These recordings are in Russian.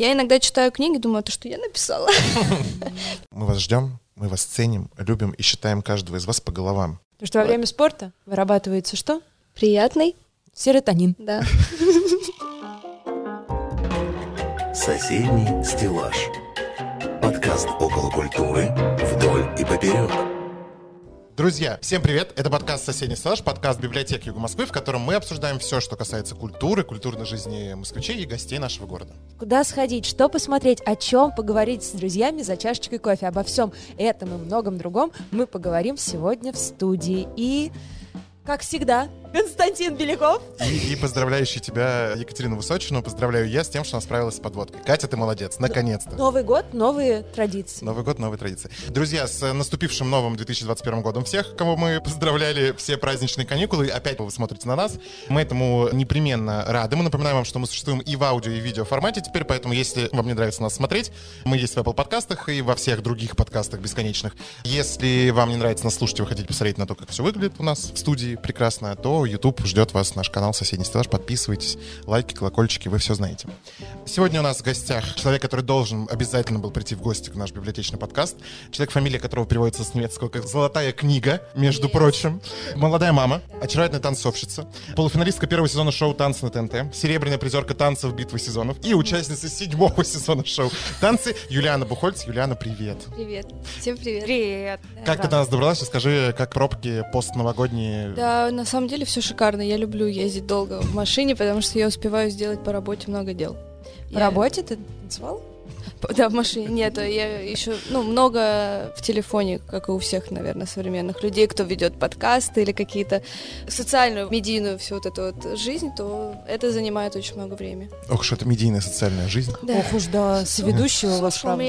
Я иногда читаю книги, думаю, это что я написала? Мы вас ждем, мы вас ценим, любим и считаем каждого из вас по головам. Потому что во время спорта вырабатывается что? Приятный? Серотонин. Да. Соседний стеллаж. Подкаст около культуры вдоль и поперек. Друзья, всем привет! Это подкаст «Соседний стеллаж», подкаст библиотеки Юга Москвы, в котором мы обсуждаем все, что касается культуры, культурной жизни москвичей и гостей нашего города. Куда сходить, что посмотреть, о чем поговорить с друзьями за чашечкой кофе. Обо всем этом и многом другом мы поговорим сегодня в студии. И, как всегда, Константин Беляков. И, и поздравляющий тебя Екатерину Высочину, поздравляю я с тем, что она справилась с подводкой. Катя, ты молодец, наконец-то. Новый год, новые традиции. Новый год, новые традиции. Друзья, с наступившим новым 2021 годом всех, кого мы поздравляли, все праздничные каникулы, опять вы смотрите на нас. Мы этому непременно рады. Мы напоминаем вам, что мы существуем и в аудио, и в видео формате теперь, поэтому если вам не нравится нас смотреть, мы есть в Apple подкастах и во всех других подкастах бесконечных. Если вам не нравится нас слушать, и вы хотите посмотреть на то, как все выглядит у нас в студии прекрасно, то YouTube ждет вас, наш канал «Соседний стеллаж». Подписывайтесь, лайки, колокольчики, вы все знаете. Сегодня у нас в гостях человек, который должен обязательно был прийти в гости к наш библиотечный подкаст. Человек, фамилия которого переводится с немецкого как «Золотая книга», между yes. прочим. Молодая мама, очаровательная танцовщица, полуфиналистка первого сезона шоу «Танцы на ТНТ», серебряная призерка танцев «Битвы сезонов» и участница седьмого сезона шоу «Танцы» Юлиана Бухольц. Юлиана, привет. Привет. Всем привет. Привет. Как ты до нас добралась? Расскажи, как пробки постновогодние? Да, на самом деле все шикарно. Я люблю ездить долго в машине, потому что я успеваю сделать по работе много дел. По я... работе ты танцевал? Да, в машине. Нет, я еще, ну, много в телефоне, как и у всех, наверное, современных людей, кто ведет подкасты или какие-то социальную, медийную всю вот эту вот жизнь, то это занимает очень много времени. Ох уж это медийная социальная жизнь. Да. Ох уж, да, с ведущего у вас, правда.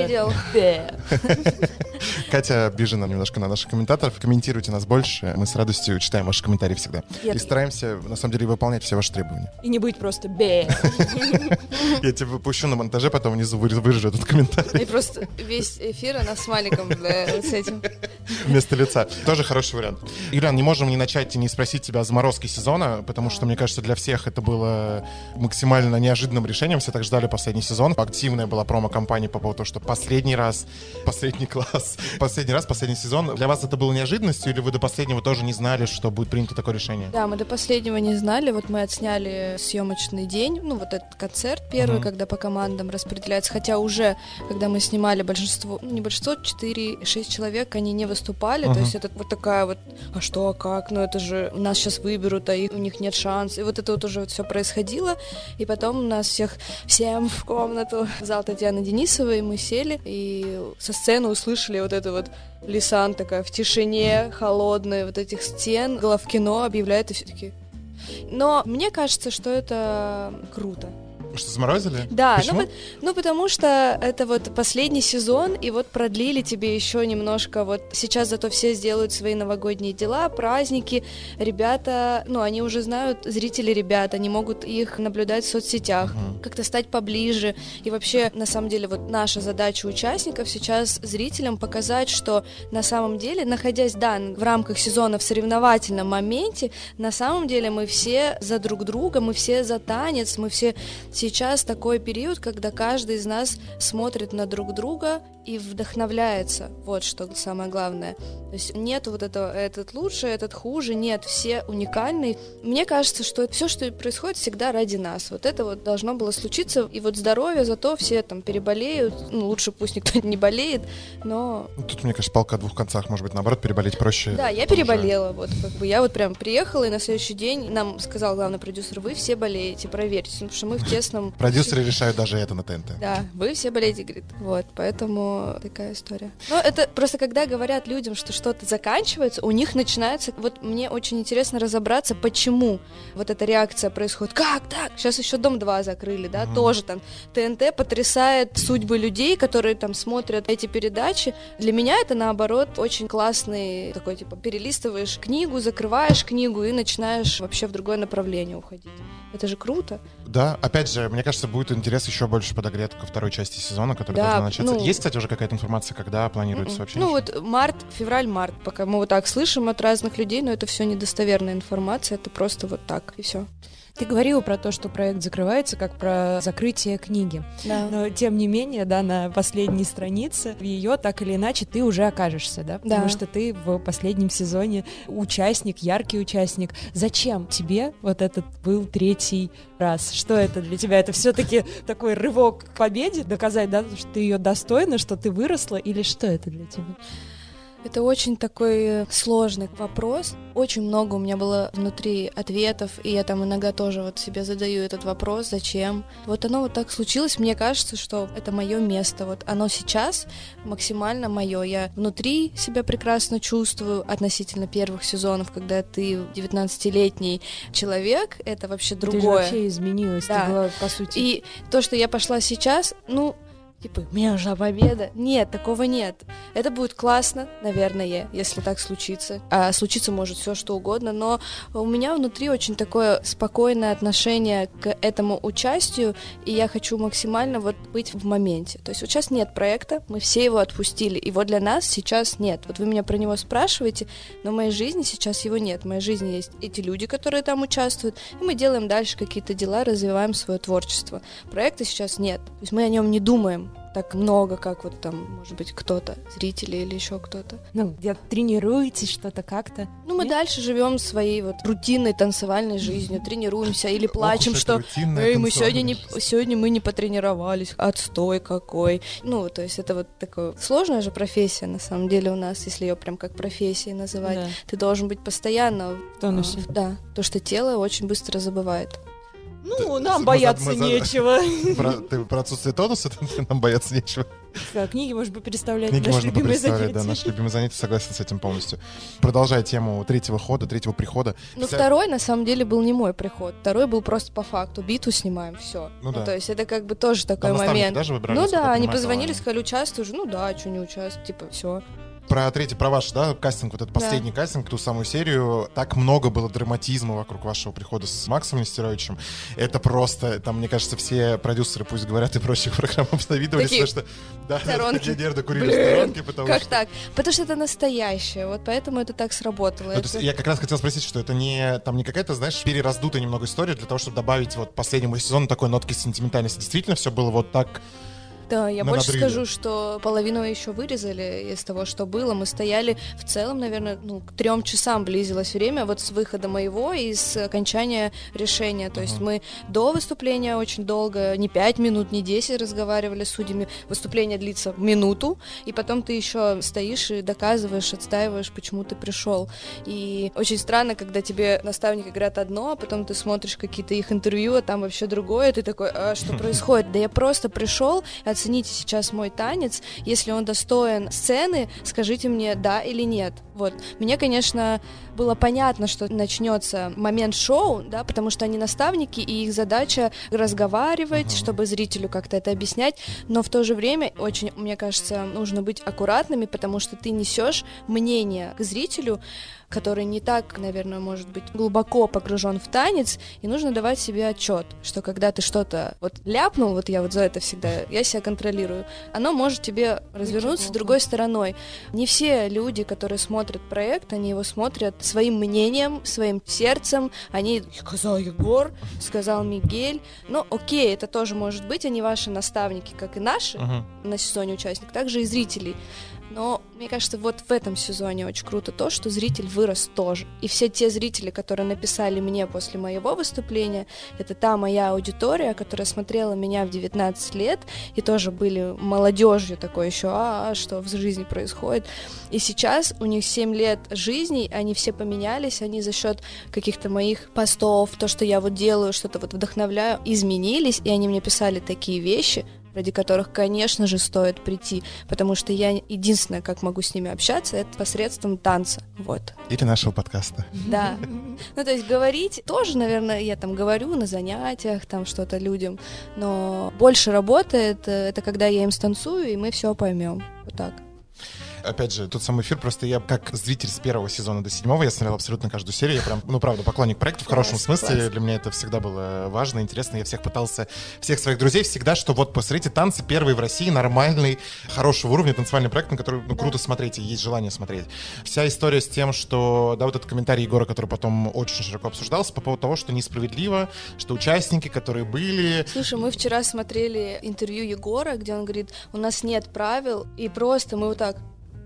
Катя обижена немножко на наших комментаторов. Комментируйте нас больше. Мы с радостью читаем ваши комментарии всегда. И стараемся, на самом деле, выполнять все ваши требования. И не быть просто бе. Я тебя выпущу на монтаже, потом внизу выжжу этот комментарий. И просто весь эфир она с Маликом с этим. Вместо лица. Тоже хороший вариант. Юлиан, не можем не начать и не спросить тебя о заморозке сезона, потому что, мне кажется, для всех это было максимально неожиданным решением. Все так ждали последний сезон. Активная была промо-компания по поводу того, что последний раз, последний класс, последний раз, последний сезон. Для вас это было неожиданностью или вы до последнего тоже не знали, что будет принято такое решение? Да, мы до последнего не знали. Вот мы отсняли съемочный день, ну вот этот концерт первый, uh-huh. когда по командам распределяется. Хотя уже, когда мы снимали большинство, ну не большинство, 4-6 человек, они не выступали. Uh-huh. То есть это вот такая вот, а что, а как? Ну это же нас сейчас выберут, а их, у них нет шансов. И вот это вот уже вот все происходило. И потом нас всех, всем в комнату, в зал Татьяны Денисовой, мы сели и со сцены услышали вот это вот Лисан такая в тишине, холодной, вот этих стен, главкино объявляет и все таки Но мне кажется, что это круто. Что, заморозили? Да, ну, ну потому что это вот последний сезон, и вот продлили тебе еще немножко, вот сейчас зато все сделают свои новогодние дела, праздники, ребята, ну они уже знают, зрители ребят, они могут их наблюдать в соцсетях, угу. как-то стать поближе, и вообще, на самом деле, вот наша задача участников сейчас зрителям показать, что на самом деле, находясь, да, в рамках сезона в соревновательном моменте, на самом деле мы все за друг друга, мы все за танец, мы все сейчас такой период, когда каждый из нас смотрит на друг друга и вдохновляется. Вот что самое главное. То есть нет вот этого, этот лучше, этот хуже, нет, все уникальные. Мне кажется, что все, что происходит, всегда ради нас. Вот это вот должно было случиться. И вот здоровье, зато все там переболеют. Ну, лучше пусть никто не болеет, но... Ну, тут, мне кажется, палка о двух концах. Может быть, наоборот, переболеть проще. Да, я переболела. Вот, как бы я вот прям приехала, и на следующий день нам сказал главный продюсер, вы все болеете, проверьте, потому что мы в тесном... Продюсеры решают даже это на ТНТ. Да, вы все болеете, говорит. Вот, поэтому такая история. Но это просто когда говорят людям, что что-то заканчивается, у них начинается... Вот мне очень интересно разобраться, почему вот эта реакция происходит. Как так? Сейчас еще Дом-2 закрыли, да, mm тоже там. ТНТ потрясает судьбы людей, которые там смотрят эти передачи. Для меня это, наоборот, очень классный такой, типа, перелистываешь книгу, закрываешь книгу и начинаешь вообще в другое направление уходить. Это же круто. Да, опять же, мне кажется, будет интерес еще больше подогрет ко второй части сезона, который да, должна начаться. Ну, Есть, кстати, уже какая-то информация, когда планируется вообще? Ну ничего? вот март, февраль, март, пока мы вот так слышим от разных людей, но это все недостоверная информация, это просто вот так, и все. Ты говорила про то, что проект закрывается, как про закрытие книги. Да. Но тем не менее, да, на последней странице ее так или иначе ты уже окажешься, да? Потому Да. что ты в последнем сезоне участник, яркий участник. Зачем тебе вот этот был третий раз? Что это для тебя? Это все-таки такой рывок к победе, доказать, да, что ты ее достойна, что ты выросла, или что это для тебя? Это очень такой э, сложный вопрос. Очень много у меня было внутри ответов, и я там иногда тоже вот себе задаю этот вопрос, зачем. Вот оно вот так случилось, мне кажется, что это мое место. Вот оно сейчас максимально мое. Я внутри себя прекрасно чувствую относительно первых сезонов, когда ты 19-летний человек, это вообще Ты же другое. вообще изменилась, Да. ты была, по сути... И то, что я пошла сейчас, ну, типа, меня уже победа. Нет, такого нет. Это будет классно, наверное, если так случится. А случиться может все что угодно, но у меня внутри очень такое спокойное отношение к этому участию, и я хочу максимально вот быть в моменте. То есть вот сейчас нет проекта, мы все его отпустили, его для нас сейчас нет. Вот вы меня про него спрашиваете, но в моей жизни сейчас его нет. В моей жизни есть эти люди, которые там участвуют, и мы делаем дальше какие-то дела, развиваем свое творчество. Проекта сейчас нет. То есть мы о нем не думаем так много, как вот там, может быть, кто-то, зрители или еще кто-то. Ну, где-то тренируетесь, что-то как-то. Ну, мы Нет? дальше живем своей вот рутинной танцевальной жизнью, тренируемся или плачем, что Эй, мы сегодня не, сегодня мы не потренировались, отстой какой. Ну, то есть это вот такое сложная же профессия на самом деле у нас, если ее прям как профессией называть. Да. Ты должен быть постоянно В тонусе. Да, то, что тело очень быстро забывает. Ну, мы нам бояться мы нечего. Про, ты про отсутствие тонуса нам бояться нечего. Да, Книги, может быть, представлять Книги наши любимые представлять, да, занятия. наши любимые занятия, согласен с этим полностью. Продолжая тему третьего хода, третьего прихода. Ну, Вся- второй, на самом деле, был не мой приход. Второй был просто по факту. Биту снимаем, все. Ну да. то есть это как бы тоже такой Там наставники момент. даже выбирались, ну да, они позвонили, сказали, участвуешь? Ну да, что не участвовать, типа, все. Про третий, про ваш, да, кастинг, вот этот Да. последний кастинг, ту самую серию, так много было драматизма вокруг вашего прихода с Максом Нестеровичем. Это просто, там, мне кажется, все продюсеры, пусть говорят, и прочих программ обзавидовались, Такие потому что... Да, сторонки. такие нервно курили Блин, сторонке, потому Как что... так? Потому что это настоящее, вот поэтому это так сработало. Ну, то есть Это- я как раз хотел спросить, что это не там не какая-то, знаешь, перераздутая немного история для того, чтобы добавить вот последнему сезону такой нотки сентиментальности. Действительно, все было вот так. Да, я на больше надрыве. скажу, что половину еще вырезали из того, что было. Мы стояли в целом, наверное, ну, к трем часам близилось время вот с выхода моего и с окончания решения. То есть Ага. мы до выступления очень долго, не пять минут, не десять разговаривали с судьями. Выступление длится минуту, и потом ты еще стоишь и доказываешь, отстаиваешь, почему ты пришел. И очень странно, когда тебе наставники говорят одно, а потом ты смотришь какие-то их интервью, а там вообще другое, ты такой, а что происходит? Да я просто пришел, оцените сейчас мой танец, если он достоин сцены, скажите мне да или нет. Вот. Мне, конечно, было понятно, что начнется момент шоу, да, потому что они наставники, и их задача разговаривать, Мгм. чтобы зрителю как-то это объяснять, но в то же время очень, мне кажется, нужно быть аккуратными, потому что ты несешь мнение к зрителю, который не так, наверное, может быть глубоко погружен в танец, и нужно давать себе отчет, что когда ты что-то вот ляпнул, вот я вот за это всегда, я себя контролирую, оно может тебе развернуться другой стороной. Не все люди, которые смотрят проект, они его смотрят своим мнением, своим сердцем, они сказал Егор, сказал Мигель, ну окей, это тоже может быть, они ваши наставники, как и наши, Мгм. на сезоне участник, также и зрителей. Но мне кажется, вот в этом сезоне очень круто то, что зритель вырос тоже. И все те зрители, которые написали мне после моего выступления, это та моя аудитория, которая смотрела меня в 19 лет и тоже были молодежью такой еще, а, а, что в жизни происходит. И сейчас у них 7 лет жизни, они все поменялись, они за счет каких-то моих постов, то, что я вот делаю, что-то вот вдохновляю, изменились, и они мне писали такие вещи, ради которых, конечно же, стоит прийти, потому что я единственное, как могу с ними общаться, это посредством танца, вот, Или нашего подкаста. да. Ну, то есть говорить тоже, наверное, я там говорю на занятиях, там что-то людям, но больше работает, э, это когда я им станцую, и мы все поймем, вот так. Опять же, тот самый эфир, просто я как зритель с первого сезона до седьмого, я смотрел абсолютно каждую серию, я прям, ну правда, поклонник проекта в хорошем Класс, смысле, класс. для меня это всегда было важно, интересно, я всех пытался, всех своих друзей всегда, что вот посмотрите танцы, первый в России, нормальный, хорошего уровня танцевальный проект, на который ну, круто смотреть, и есть желание смотреть. Вся история с тем, что, да, вот этот комментарий Егора, который потом очень широко обсуждался по поводу того, что несправедливо, что участники, которые были, Слушай, мы вчера смотрели интервью Егора, где он говорит, у нас нет правил, и просто мы вот так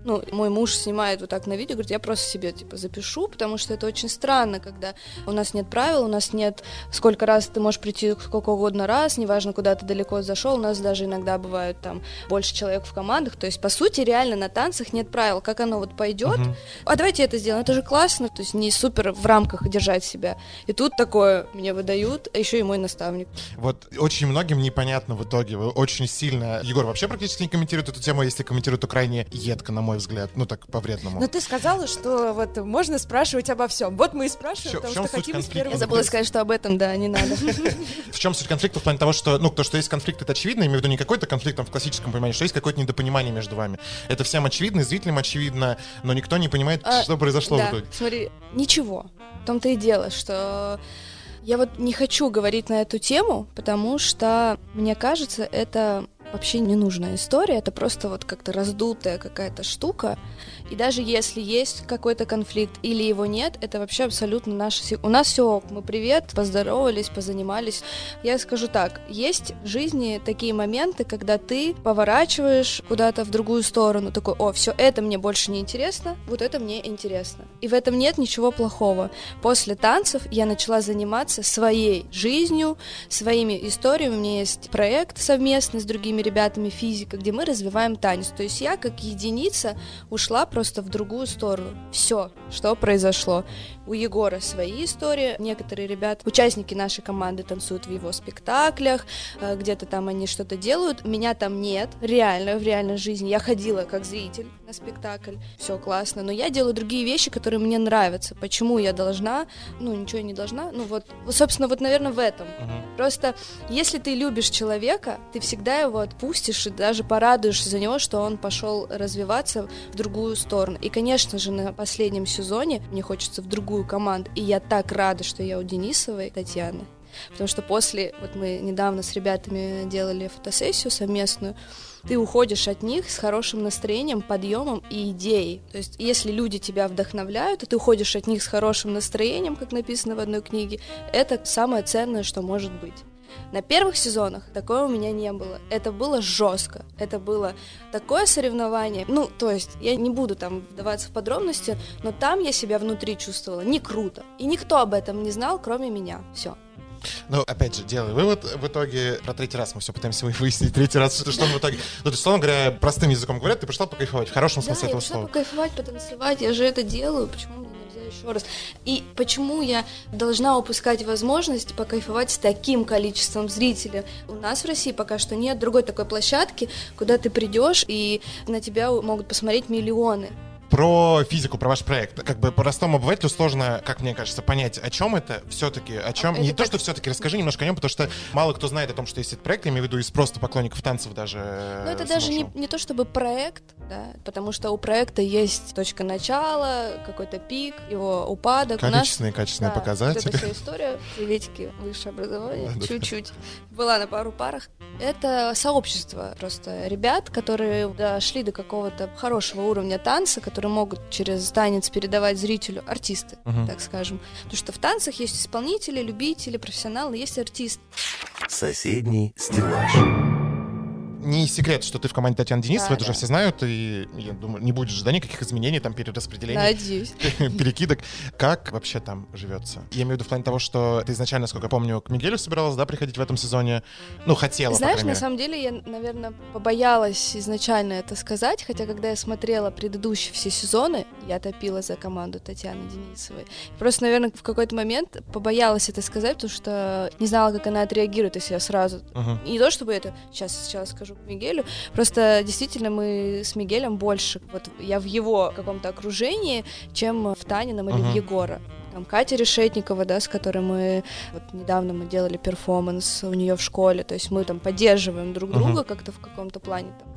ну, мой муж снимает вот так на видео, говорит, я просто себе, типа, запишу, потому что это очень странно, когда у нас нет правил, у нас нет, сколько раз ты можешь прийти сколько угодно раз, неважно, куда ты далеко зашел, у нас даже иногда бывают там больше человек в командах, то есть, по сути, реально на танцах нет правил, как оно вот пойдет, а давайте это сделаем, это же классно, то есть не супер в рамках держать себя. И тут такое мне выдают, а еще и мой наставник. Вот очень многим непонятно в итоге. Очень сильно. Егор вообще практически не комментирует эту тему, если комментирует, то крайне едко, на мой взгляд. Ну так по-вредному. Но ты сказала, что вот можно спрашивать обо всем. Вот мы и спрашиваем, потому что суть хотим из конфликта? первого. Я забыла сказать, что об этом, да, не надо. В чем суть конфликта в плане того, что, ну, то, что есть конфликт, это очевидно, имею в виду не какой-то конфликт в классическом понимании, что есть какое-то недопонимание между вами. Это всем очевидно, и зрителям очевидно, но никто не понимает, А, что произошло в итоге. смотри, ничего. В том-то и дело, что я вот не хочу говорить на эту тему, потому что, мне кажется, это вообще ненужная история, это просто вот как-то раздутая какая-то штука. И даже если есть какой-то конфликт или его нет, это вообще абсолютно наше... У нас все, мы привет, поздоровались, позанимались. Я скажу так, есть в жизни такие моменты, когда ты поворачиваешь куда-то в другую сторону, такой, о, все, это мне больше не интересно, вот это мне интересно. И в этом нет ничего плохого. После танцев я начала заниматься своей жизнью, своими историями. У меня есть проект совместный с другими ребятами физика, где мы развиваем танец. То есть я как единица ушла просто в другую сторону. Все, что произошло. У Егора свои истории. Некоторые ребята, участники нашей команды, танцуют в его спектаклях, э, где-то там они что-то делают. Меня там нет, реально, в реальной жизни. Я ходила как зритель на спектакль, все классно, но я делаю другие вещи, которые мне нравятся. Почему я должна? Ну, ничего не должна. Ну, вот, собственно, вот, наверное, в этом. Просто, если ты любишь человека, ты всегда его отпустишь и даже порадуешься за него, что он пошел развиваться в другую сторону. И, конечно же, на последнем сезоне мне хочется в другую команду. И я так рада, что я у Денисовой Татьяны. Потому что после, вот мы недавно с ребятами делали фотосессию совместную, ты уходишь от них с хорошим настроением, подъемом и идеей. То есть, если люди тебя вдохновляют, и ты уходишь от них с хорошим настроением, как написано в одной книге, это самое ценное, что может быть. На первых сезонах такое у меня не было. Это было жестко. Это было такое соревнование. Ну, то есть, я не буду там вдаваться в подробности, но там я себя внутри чувствовала не круто. И никто об этом не знал, кроме меня. Все. Ну, опять же, делаю вывод. В итоге, про третий раз мы все пытаемся выяснить. Третий раз, что, что он в итоге... Ну, то есть, словно говоря, простым языком говорят, ты пришла покайфовать, в хорошем Да, смысле я этого пришла слова. покайфовать, потанцевать, я же это делаю, почему мне нельзя еще раз? И почему я должна упускать возможность покайфовать с таким количеством зрителей? У нас в России пока что нет другой такой площадки, куда ты придешь и на тебя могут посмотреть миллионы. Про физику, про ваш проект. Как бы простому обывателю сложно, как мне кажется, понять, о чем это все-таки, о чем. Это не то, так- что все-таки расскажи немножко о нем, потому что мало кто знает о том, что есть этот проект, я имею в виду из просто поклонников танцев даже. Но это с даже не, не то чтобы проект, да, потому что у проекта есть точка начала, какой-то пик, его упадок. У нас Количественные, качественные Да, показатели. Эта вся история, приветики, высшее образование, Да-да-да. чуть-чуть. Была на пару парах. Это сообщество просто ребят, которые дошли до какого-то хорошего уровня танца, которые могут через танец передавать зрителю артисты, Мгм. так скажем. Потому что в танцах есть исполнители, любители, профессионалы, есть артисты. Соседний стеллаж. Не секрет, что ты в команде Татьяны Денисовой, Да, это уже да. все знают, и я думаю, не будет ждать никаких изменений, там, перераспределений. Надеюсь. перекидок. Как вообще там живется? Я имею в виду в плане того, что ты изначально, сколько я помню, к Мигелю собиралась, да, приходить в этом сезоне? Ну, хотела, Знаешь, на самом деле я, наверное, побоялась изначально это сказать, хотя когда я смотрела предыдущие все сезоны, я топила за команду Татьяны Денисовой. Просто, наверное, в какой-то момент побоялась это сказать, потому что не знала, как она отреагирует, если я сразу... Мгм. Не то, чтобы это сейчас сначала скажу к Мигелю, просто действительно мы с Мигелем больше, вот я в его каком-то окружении, чем в Танином или Мгм. в Егора. Там Катя Решетникова, да, с которой мы вот недавно мы делали перформанс у нее в школе, то есть мы там поддерживаем друг друга как-то в каком-то плане там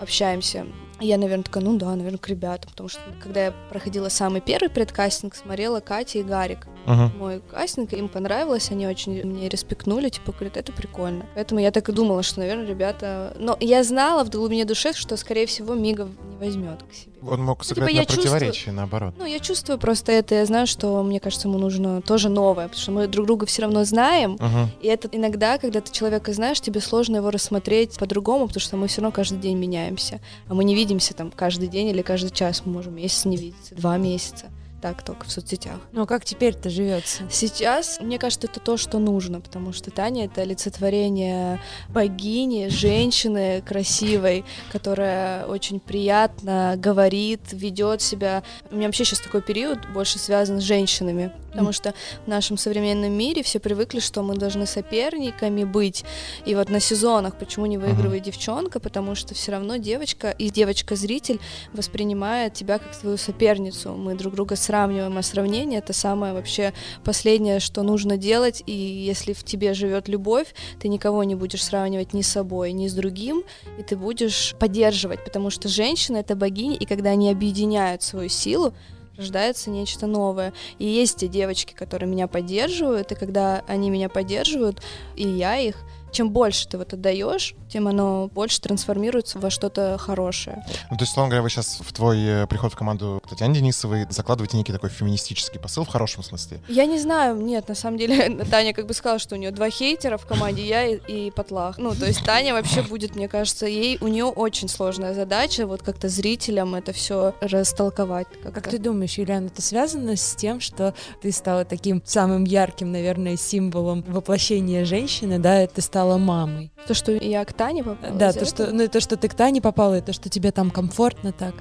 общаемся. Я, наверное, такая, ну да, наверное, к ребятам, потому что когда я проходила самый первый предкастинг, смотрела Катя и Гарик. Мгм. Мой кастинг, им понравилось, они очень мне респектнули, типа, говорят, это прикольно. Поэтому я так и думала, что, наверное, ребята... Но я знала в глубине души, что, скорее всего, Мига не возьмет к себе. Он мог сыграть типа, я на противоречие, наоборот. Ну, я чувствую просто это, я знаю, что, мне кажется, ему нужно тоже новое, потому что мы друг друга все равно знаем, Мгм. и это иногда, когда ты человека знаешь, тебе сложно его рассмотреть по-другому, потому что мы все равно каждый день меняемся. А мы не видимся там каждый день или каждый час. Мы можем месяц не видеться, два месяца. Так только в соцсетях. Ну, а как теперь-то живется? Сейчас, мне кажется, это то, что нужно, потому что Таня — это олицетворение богини, женщины красивой, которая очень приятно говорит, ведет себя. У меня вообще сейчас такой период больше связан с женщинами, потому что в нашем современном мире все привыкли, что мы должны соперниками быть. И вот на сезонах почему не выигрывает девчонка, потому что все равно девочка и девочка-зритель воспринимает тебя как свою соперницу. Мы друг друга сравниваем, а сравнение это самое вообще последнее, что нужно делать. И если в тебе живет любовь, ты никого не будешь сравнивать ни с собой, ни с другим, и ты будешь поддерживать, потому что женщины это богини, и когда они объединяют свою силу, рождается нечто новое. И есть те девочки, которые меня поддерживают, и когда они меня поддерживают, и я их, чем больше ты вот отдаешь, тем оно больше трансформируется во что-то хорошее. Ну, то есть, словно говоря, вы сейчас в твой э, приход в команду к Татьяне Денисовой закладываете некий такой феминистический посыл в хорошем смысле. Я не знаю, нет, на самом деле Таня как бы сказала, что у нее два хейтера в команде, я и, и Потлах. Ну, то есть Таня вообще будет, мне кажется, ей у нее очень сложная задача вот как-то зрителям это все растолковать. Как ты думаешь, Юлиан, это связано с тем, что ты стала таким самым ярким, наверное, символом воплощения женщины, да, ты стала мамой? То, что я к Тане попала. да, то, что, ну, то, что ты к Тане попала, и то, что тебе там комфортно так.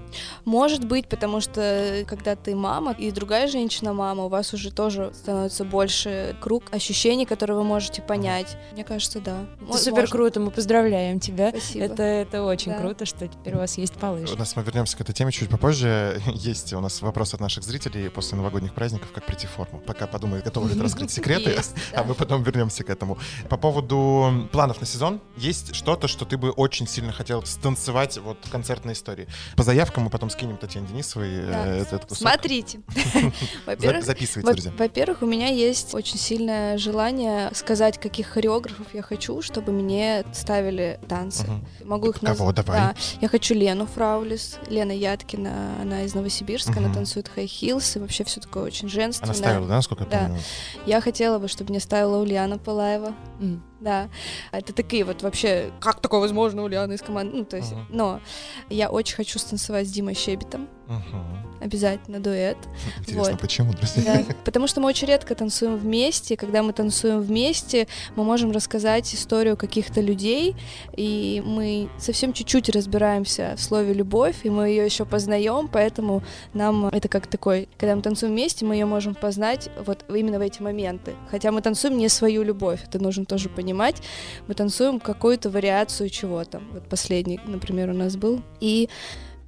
Может быть, потому что когда ты мама и другая женщина мама, у вас уже тоже становится больше круг ощущений, которые вы можете понять. Мне кажется, да. Это супер круто, мы поздравляем тебя. Спасибо. Это, это очень Да. круто, что теперь у вас есть малыш. У нас мы вернемся к этой теме чуть попозже. Есть у нас вопрос от наших зрителей после новогодних праздников, как прийти в форму. Пока подумают, готовы ли ты раскрыть секреты, а мы потом вернемся к этому. По поводу планов на сезон, есть что-то, что ты бы очень сильно хотел станцевать вот концертной истории? По заявкам мы потом скинем Татьяне Денисовой э, Да. этот кусок. Смотрите. Записывайте, друзья. Во-первых, у меня есть очень сильное желание сказать, каких хореографов я хочу, чтобы мне ставили танцы. Могу их Кого? назвать. Давай. Да. Я хочу Лену Фраулис, Лена Яткина, она из Новосибирска, она танцует хай хилс и вообще все такое очень женственное. Она ставила, да, насколько я Да. помню? Я хотела бы, чтобы мне ставила Ульяна Пылаева. М. Да, это такие вот вообще, как такое возможно, Ульяна из команды, ну, то есть, Мгм. но я очень хочу станцевать с Димой Щебетом, Мгм. обязательно дуэт. Интересно, Вот. почему, друзья? Да, потому что мы очень редко танцуем вместе. Когда мы танцуем вместе, мы можем рассказать историю каких-то людей, и мы совсем чуть-чуть разбираемся в слове любовь, и мы ее еще познаем, поэтому нам это как такой, когда мы танцуем вместе, мы ее можем познать вот именно в эти моменты. Хотя мы танцуем не свою любовь, это нужно тоже понимать. Мы танцуем какую-то вариацию чего-то. Вот последний, например, у нас был. И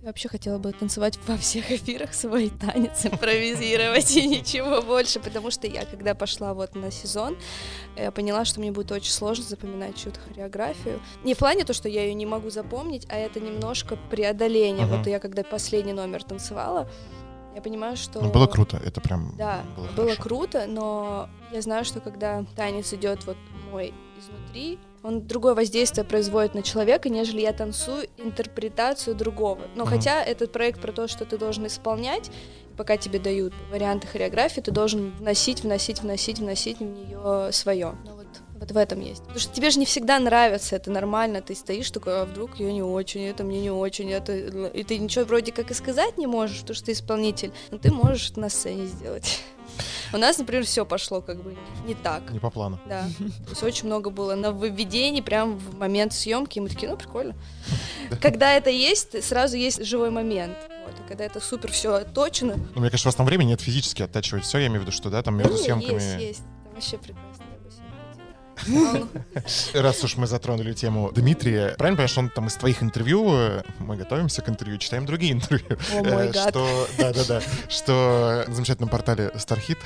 я вообще хотела бы танцевать во всех эфирах свой танец, импровизировать и ничего больше, потому что я, когда пошла вот на сезон, я поняла, что мне будет очень сложно запоминать чью-то хореографию. Не в плане то, что я ее не могу запомнить, а это немножко преодоление. Мгм. Вот я когда последний номер танцевала, я понимаю, что... Ну, было круто, это прям Да, было, было, хорошо. круто, но я знаю, что когда танец идет вот мой изнутри, он другое воздействие производит на человека, нежели я танцую интерпретацию другого. Но Мгм. хотя этот проект про то, что ты должен исполнять, пока тебе дают варианты хореографии, ты должен вносить, вносить, вносить, вносить в нее свое. Ну вот, вот в этом есть. Потому что тебе же не всегда нравится, это нормально, ты стоишь такой, а вдруг я не очень, это мне не очень, это... и ты ничего вроде как и сказать не можешь, потому что ты исполнитель, но ты можешь на сцене сделать. У нас, например, все пошло как бы не так. Не по плану. Да. То есть очень много было нововведений прям в момент съемки. И мы такие, ну прикольно. Когда это есть, сразу есть живой момент. Вот. И когда это супер все отточено, Ну, мне кажется, у вас там времени нет физически оттачивать все, я имею в виду, что, да, там между съемками... есть, есть. Вообще прекрасно. Раз уж мы затронули тему Дмитрия, правильно понимаешь, он там из твоих интервью, э, мы готовимся к интервью, читаем другие интервью, э, что, да-да-да, что на замечательном портале Starhit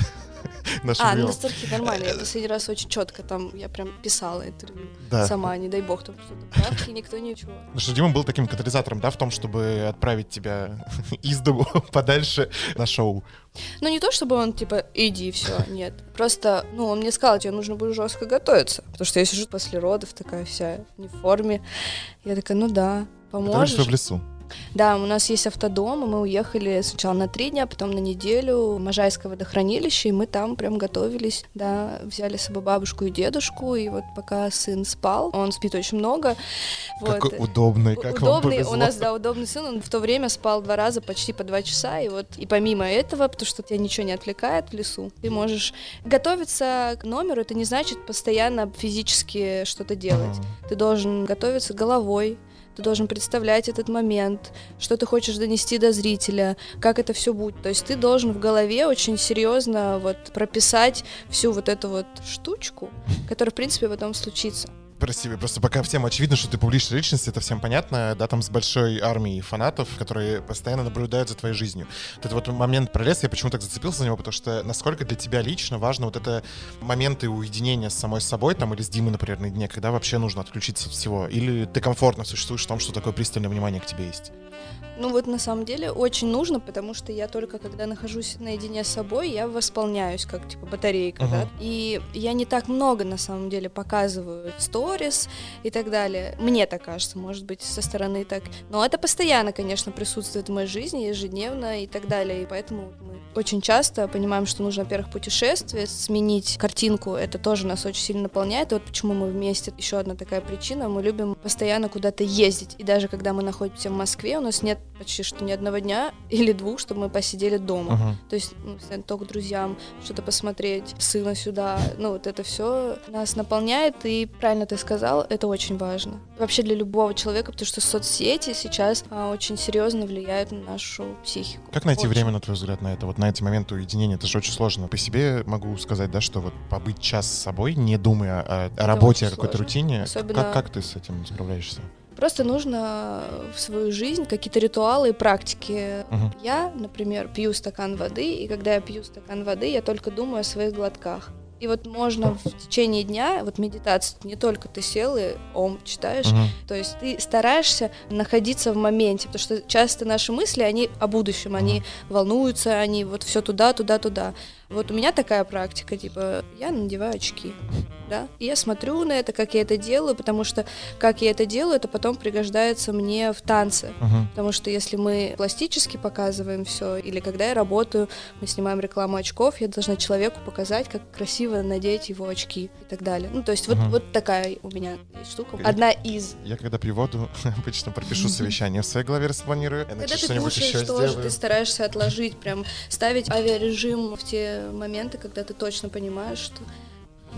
А, ну приемом. настолько нормально. Я последний раз очень четко там, я прям писала интервью. Сама, не дай бог, там что-то правки, никто ничего. Потому что Дима был таким катализатором, да, в том, чтобы отправить тебя из дому подальше на шоу. Ну, не то, чтобы он, типа, иди, все, нет. Просто, ну, он мне сказал, тебе нужно будет жестко готовиться. Потому что я сижу после родов, такая вся не в форме. Я такая, ну да, поможешь. в лесу. Да, у нас есть автодом, и мы уехали сначала на три дня, потом на неделю в Можайское водохранилище, и мы там прям готовились, да, взяли с собой бабушку и дедушку, и вот пока сын спал, он спит очень много, вот. Какой удобный, как вам удобный, повезло. у нас, да, удобный сын, он в то время спал два раза почти по два часа, и вот, и помимо этого, потому что тебя ничего не отвлекает в лесу, ты можешь готовиться к номеру, это не значит постоянно физически что-то делать, ты должен готовиться головой, ты должен представлять этот момент, что ты хочешь донести до зрителя, как это все будет. То есть ты должен в голове очень серьезно вот прописать всю вот эту вот штучку, которая, в принципе, потом случится. Прости, просто пока всем очевидно, что ты публичная личность, это всем понятно, да, там с большой армией фанатов, которые постоянно наблюдают за твоей жизнью. Вот этот вот момент про лес, я почему так зацепился за него, потому что насколько для тебя лично важно вот это моменты уединения с самой собой, там, или с Димой, например, на дне, когда вообще нужно отключиться от всего, или ты комфортно существуешь в том, что такое пристальное внимание к тебе есть. Ну вот на самом деле очень нужно, потому что я только когда нахожусь наедине с собой, я восполняюсь как типа батарейка, да. Мгм. И я не так много на самом деле показываю сторис и так далее. Мне так кажется, может быть, со стороны так. Но это постоянно, конечно, присутствует в моей жизни, ежедневно и так далее. И поэтому мы очень часто понимаем, что нужно, во-первых, путешествие, сменить картинку. Это тоже нас очень сильно наполняет. И вот почему мы вместе. Еще одна такая причина. Мы любим постоянно куда-то ездить. И даже когда мы находимся в Москве, у нас нет почти что ни одного дня или двух, чтобы мы посидели дома. Мгм. То есть, ну, постоянно только друзьям что-то посмотреть, сына сюда. Ну, вот это все нас наполняет, и правильно ты сказал, это очень важно. Вообще для любого человека, потому что соцсети сейчас а, очень серьезно влияют на нашу психику. Как найти Очень. время, на твой взгляд, на это, вот на эти моменты уединения? Это же очень сложно. По себе могу сказать, да, что вот побыть час с собой, не думая о, о работе, о какой-то рутине, Особенно- как, как ты с этим справляешься? Просто нужно в свою жизнь какие-то ритуалы и практики. Мгм. Я, например, пью стакан воды, и когда я пью стакан воды, я только думаю о своих глотках. И вот можно в течение дня, вот медитация, не только ты сел и ом читаешь, Мгм. то есть ты стараешься находиться в моменте, потому что часто наши мысли, они о будущем, они волнуются, они вот все туда, туда, туда. Вот у меня такая практика, типа, я надеваю очки, да, и я смотрю на это, как я это делаю, потому что как я это делаю, это потом пригождается мне в танце. Мгм. Потому что если мы пластически показываем все, или когда я работаю, мы снимаем рекламу очков, я должна человеку показать, как красиво надеть его очки и так далее. Ну, то есть вот, Мгм. вот такая у меня штука. Я- Одна из. Я когда пью воду, обычно пропишу совещание в своей голове, распланирую, Когда ты кушаешь тоже, ты стараешься отложить, прям ставить авиарежим в те моменты, когда ты точно понимаешь, что...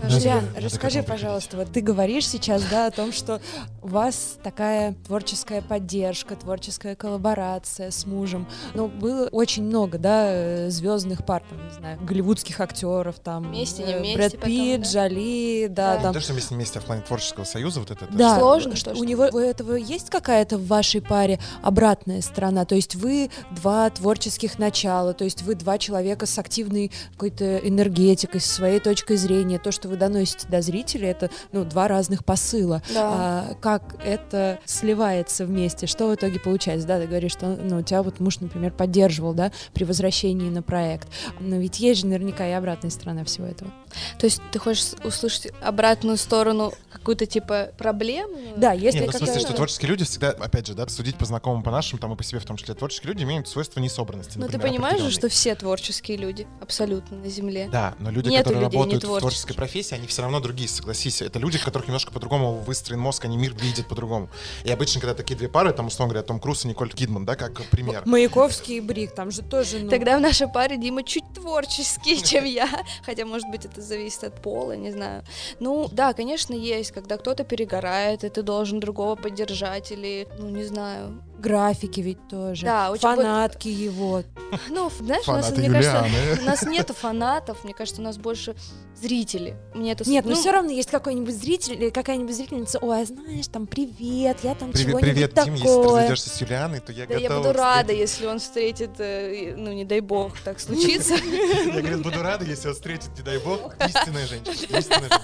надо к расскажи, пожалуйста, вот ты говоришь сейчас, да, о том, что у вас такая творческая поддержка, творческая коллаборация с мужем. Но было очень много, да, звездных пар, там, не знаю, голливудских актеров, там, Вместе, не э, вместе Брэд Питт, да? Джоли, да, Да. там. То, что с ним вместе в плане творческого союза, вот это... это Да, Сложно, что то, у него у этого есть какая-то в вашей паре обратная сторона, то есть вы два творческих начала, то есть вы два человека с активной какой-то энергетикой, со своей точкой зрения, то, что вы доносите до зрителя, это ну два разных посыла. Да. А, как это сливается вместе, что в итоге получается, да, ты говоришь, что ну, у тебя вот муж, например, поддерживал, да, при возвращении на проект, но ведь есть же наверняка и обратная сторона всего этого. То есть ты хочешь услышать обратную сторону какую-то типа проблему? Да, есть Не, ли ну, в смысле, что творческие люди всегда, опять же, да, судить по знакомым, по нашим, там и по себе в том числе, творческие люди имеют свойство несобранности. Но Ну, ты понимаешь же, что все творческие люди абсолютно на Земле. Да, но люди, Нету которые людей работают в творческой профессии, они все равно другие, согласись. Это люди, которых немножко по-другому выстроен мозг, они мир видят по-другому. И обычно, когда такие две пары, там, условно говоря, Том Круз и Николь Кидман, да, как пример. Маяковский и Брик, там же тоже, ну... Тогда в нашей паре Дима чуть творческий, чем я. Хотя, может быть, это зависит от пола, не знаю. Ну, да, конечно, есть, когда кто-то перегорает, и ты должен другого поддержать, или, ну, не знаю. Графики ведь тоже. Да, очень Фанатки его. Ну, знаешь, у нас, мне кажется, у нас нету фанатов, мне кажется, у нас больше зрители. Мне это Нет, но ну, все равно есть какой-нибудь зритель или какая-нибудь зрительница. Ой, а знаешь, там привет, я там Привет, чего-нибудь привет, Дим, если ты такое. разведешься с Юлианой, то я Да я готова буду рада, если он встретит, э, ну, не дай бог, так случится. Я, говорит, буду рада, если он встретит, не дай бог, истинная женщина. истинная женщина.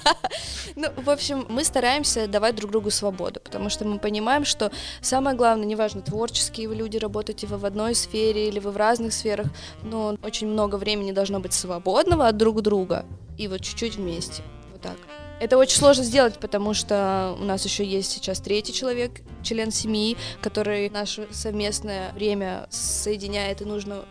Ну, в общем, мы стараемся давать друг другу свободу, потому что мы понимаем, что самое главное, неважно, творческие вы люди, работаете вы в одной сфере или вы в разных сферах, но очень много времени должно быть свободного от друг друга и вот чуть-чуть вместе. Вот так. Это очень сложно сделать, потому что у нас еще есть сейчас третий человек, член семьи, который наше совместное время соединяет, и нужно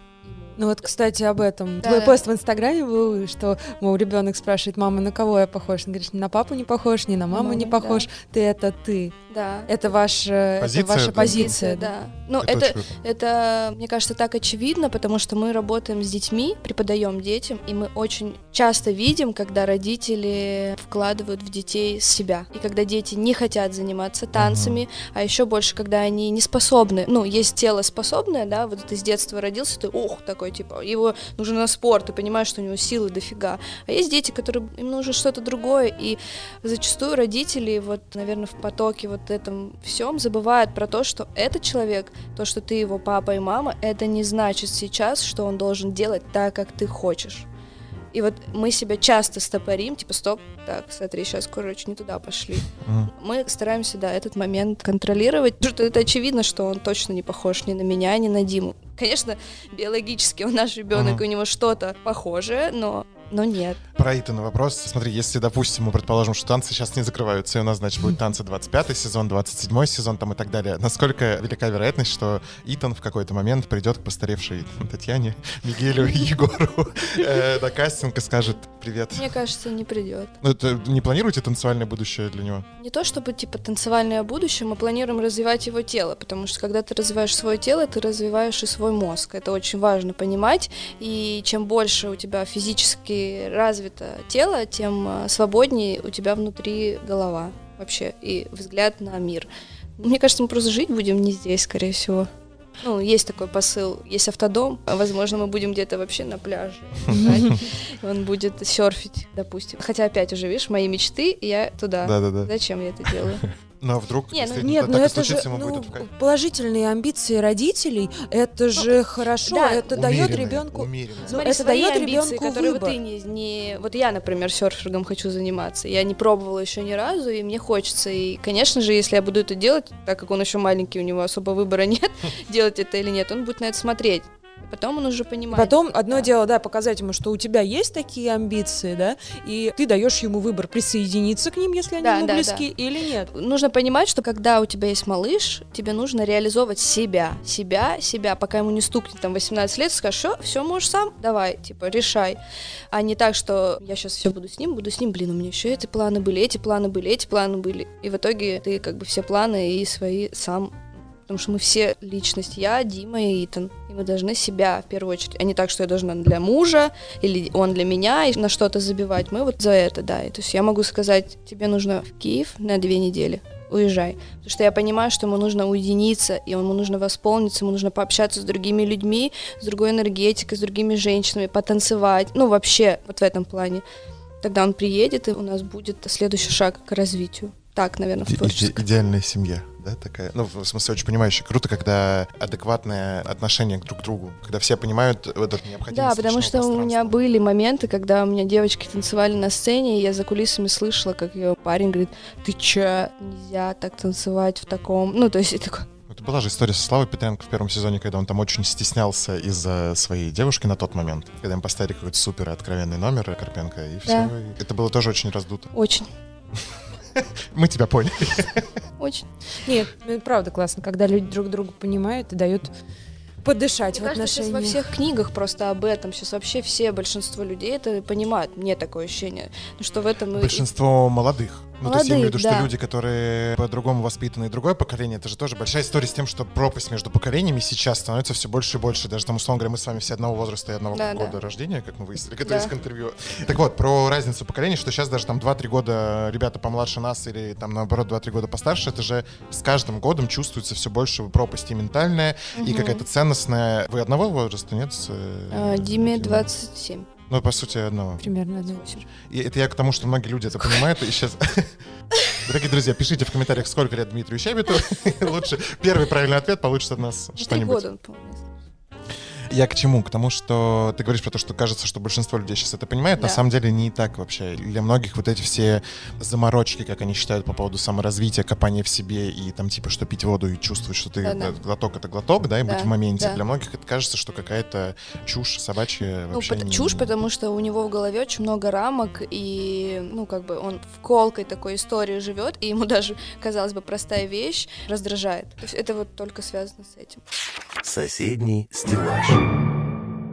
Ну вот, кстати, об этом. Да. Твой пост в Инстаграме был, что, мол, ребенок спрашивает, мама, на кого я похож? Он говорит, ни на папу не похож, ни на маму маму, не да. похож. Ты это ты. Да. Это, ваш, э, это Позиция, ваша да. позиция. да. да. Ну, Это это. Это, мне кажется, так очевидно, потому что мы работаем с детьми, преподаем детям, и мы очень часто видим, когда родители вкладывают в детей себя. И когда дети не хотят заниматься танцами, а еще больше, когда они не способны. Ну, есть тело способное, да, вот ты с детства родился, ты, ух, такой, типа, его нужно на спорт, ты понимаешь, что у него силы дофига. А есть дети, которые, им нужно что-то другое, и зачастую родители, вот, наверное, в потоке вот этом всем забывают про то, что этот человек, то, что ты его папа и мама, это не значит сейчас, что он должен делать так, как ты хочешь. И вот мы себя часто стопорим, типа, стоп, так, смотри, сейчас, короче, не туда пошли. Мгм. Мы стараемся, да, этот момент контролировать, потому что это очевидно, что он точно не похож ни на меня, ни на Диму. Конечно, биологически он наш ребенок, Мгм. у него что-то похожее, но, но нет. Про Итана вопрос. Смотри, если, допустим, мы предположим, что танцы сейчас не закрываются, и у нас, значит, будет танцы 25 сезон, 27 сезон там и так далее, насколько велика вероятность, что Итан в какой-то момент придет к постаревшей Татьяне, Мигелю и Егору э, на кастинг и скажет «Привет». Мне кажется, не придет. Ну, это не планируете танцевальное будущее для него? Не то чтобы типа танцевальное будущее, мы планируем развивать его тело, потому что когда ты развиваешь свое тело, ты развиваешь и свой мозг. Это очень важно понимать. И чем больше у тебя физически развито тело, тем а, свободнее у тебя внутри голова вообще и взгляд на мир. Мне кажется, мы просто жить будем не здесь, скорее всего. Ну, есть такой посыл, есть автодом, возможно, мы будем где-то вообще на пляже. Он будет серфить, допустим. Хотя опять уже, видишь, мои мечты, я туда. Да-да-да. Зачем я это делаю? Ну, а вдруг ну- действительно Нет, так ну и это же случится, ему ну, будет в кайф? положительные амбиции родителей. Это же хорошо, да. это дает ребенку. умеренные. Ну, Смотри, это дает амбиции, ребенку которые вот выбор. ты не, не... Вот я, например, серфингом хочу заниматься. Я не пробовала еще ни разу, и мне хочется. И, конечно же, если я буду это делать, так как он еще маленький, у него особо выбора нет, делать это или нет, он будет на это смотреть. Потом он уже понимает. Потом одно Да. дело, да, показать ему, что у тебя есть такие амбиции, да, и ты даешь ему выбор присоединиться к ним, если они Да, ему да, близки, или нет. Нужно понимать, что когда у тебя есть малыш, тебе нужно реализовывать себя, себя, себя, пока ему не стукнет там 18 лет, скажешь, все, все можешь сам, давай, типа, решай. А не так, что я сейчас все буду с ним, буду с ним, блин, у меня еще эти планы были, эти планы были, эти планы были. И в итоге ты как бы все планы и свои сам Потому что мы все личность, я, Дима и Итан. И мы должны себя в первую очередь, а не так, что я должна для мужа или он для меня и на что-то забивать. Мы вот за это, да. И то есть я могу сказать, тебе нужно в Киев на две недели, уезжай. Потому что я понимаю, что ему нужно уединиться, и ему нужно восполниться, ему нужно пообщаться с другими людьми, с другой энергетикой, с другими женщинами, потанцевать. Ну, вообще, вот в этом плане. Тогда он приедет, и у нас будет следующий шаг к развитию. Так, наверное, в Иде- творческом. идеальная семья, да, такая. Ну, в смысле, очень понимающая. Круто, когда адекватное отношение друг к другу, когда все понимают этот необходимость Да, потому что у меня были моменты, когда у меня девочки танцевали на сцене, и я за кулисами слышала, как ее парень говорит, ты чё, нельзя так танцевать в таком... Ну, то есть, и такой, Это была же история со Славой Петренко в первом сезоне, когда он там очень стеснялся из-за своей девушки на тот момент, когда им поставили какой-то супер откровенный номер Карпенко, и все. Да. Это было тоже очень раздуто. очень, Мы тебя поняли. очень. Нет, ну, правда классно, когда люди друг друга понимают и дают подышать Мне в кажется, сейчас отношениях. во всех книгах просто об этом. Сейчас вообще все, большинство людей это понимают. Мне такое ощущение, Ну, что в этом... и- Большинство молодых. Ну, то есть я имею в виду, Молодых, что да. люди, которые по-другому воспитаны, и другое поколение, это же тоже большая история с тем, что пропасть между поколениями сейчас становится все больше и больше. Даже там, условно говоря, мы с вами все одного возраста и одного Да, года да. рождения, как мы выяснили, готовясь Да. к интервью. Так вот, про разницу поколений, что сейчас даже там 2-3 года ребята помладше нас или там наоборот 2-3 года постарше, это же с каждым годом чувствуется все больше пропасть и ментальная, и Мгм. какая-то ценностная. Вы одного возраста, нет? с, э, А, Диме Димой? 27. Ну, по сути, одного. Примерно, да. И это я к тому, что многие люди это понимают, и сейчас... Дорогие друзья, пишите в комментариях, сколько лет Дмитрию Щебету. Лучше первый правильный ответ получит от нас Три что-нибудь. года он, по-моему. Я к чему? К тому, что ты говоришь про то, что кажется, что большинство людей сейчас это понимает. На Да. самом деле не так вообще. Для многих вот эти все заморочки, как они считают по поводу саморазвития, копания в себе и там типа, что пить воду и чувствовать, что ты Да-да. э, глоток это глоток, да, и быть Да, в моменте. да. Для многих это кажется, что какая-то чушь собачья Ну, вообще пот- не- чушь, потому что у него в голове очень много рамок, и, ну, как бы он в колкой такой истории живет, и ему даже, казалось бы, простая вещь раздражает. То есть это вот только связано с этим. Соседний стеллаж.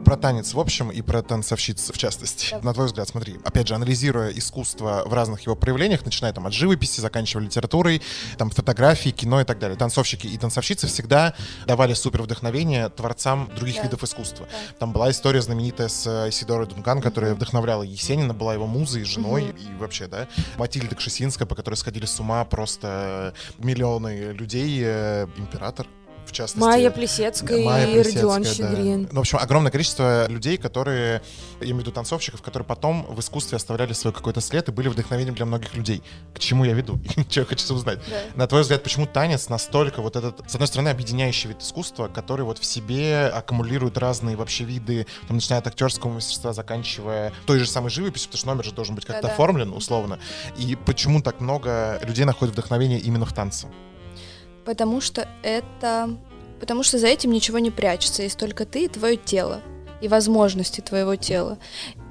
Про танец в общем и про танцовщиц в частности. Да. На твой взгляд, смотри, опять же, анализируя искусство в разных его проявлениях, начиная там от живописи, заканчивая литературой, там фотографии, кино и так далее. Танцовщики и танцовщицы всегда давали супер вдохновение творцам других Да. видов искусства. Да. Там была история знаменитая с э, Исидорой Дункан, которая вдохновляла Есенина, была его музой, женой Мгм. и вообще, да. Матильда Кшесинская, по которой сходили с ума просто миллионы людей, э, император в частности. Майя Плесецкая Майя и Плесецкая, Родион да. Щедрин. Ну, в общем, огромное количество людей, которые, я имею в виду танцовщиков, которые потом в искусстве оставляли свой какой-то след и были вдохновением для многих людей. К чему я веду? Чего я хочу узнать? Да. На твой взгляд, почему танец настолько вот этот, с одной стороны, объединяющий вид искусства, который вот в себе аккумулирует разные вообще виды, там, начиная от актерского мастерства, заканчивая той же самой живописью, потому что номер же должен быть как-то Да-да. оформлен, условно. И почему так много людей находят вдохновение именно в танце? Потому что это... Потому что за этим ничего не прячется, есть только ты и твое тело, и возможности твоего тела.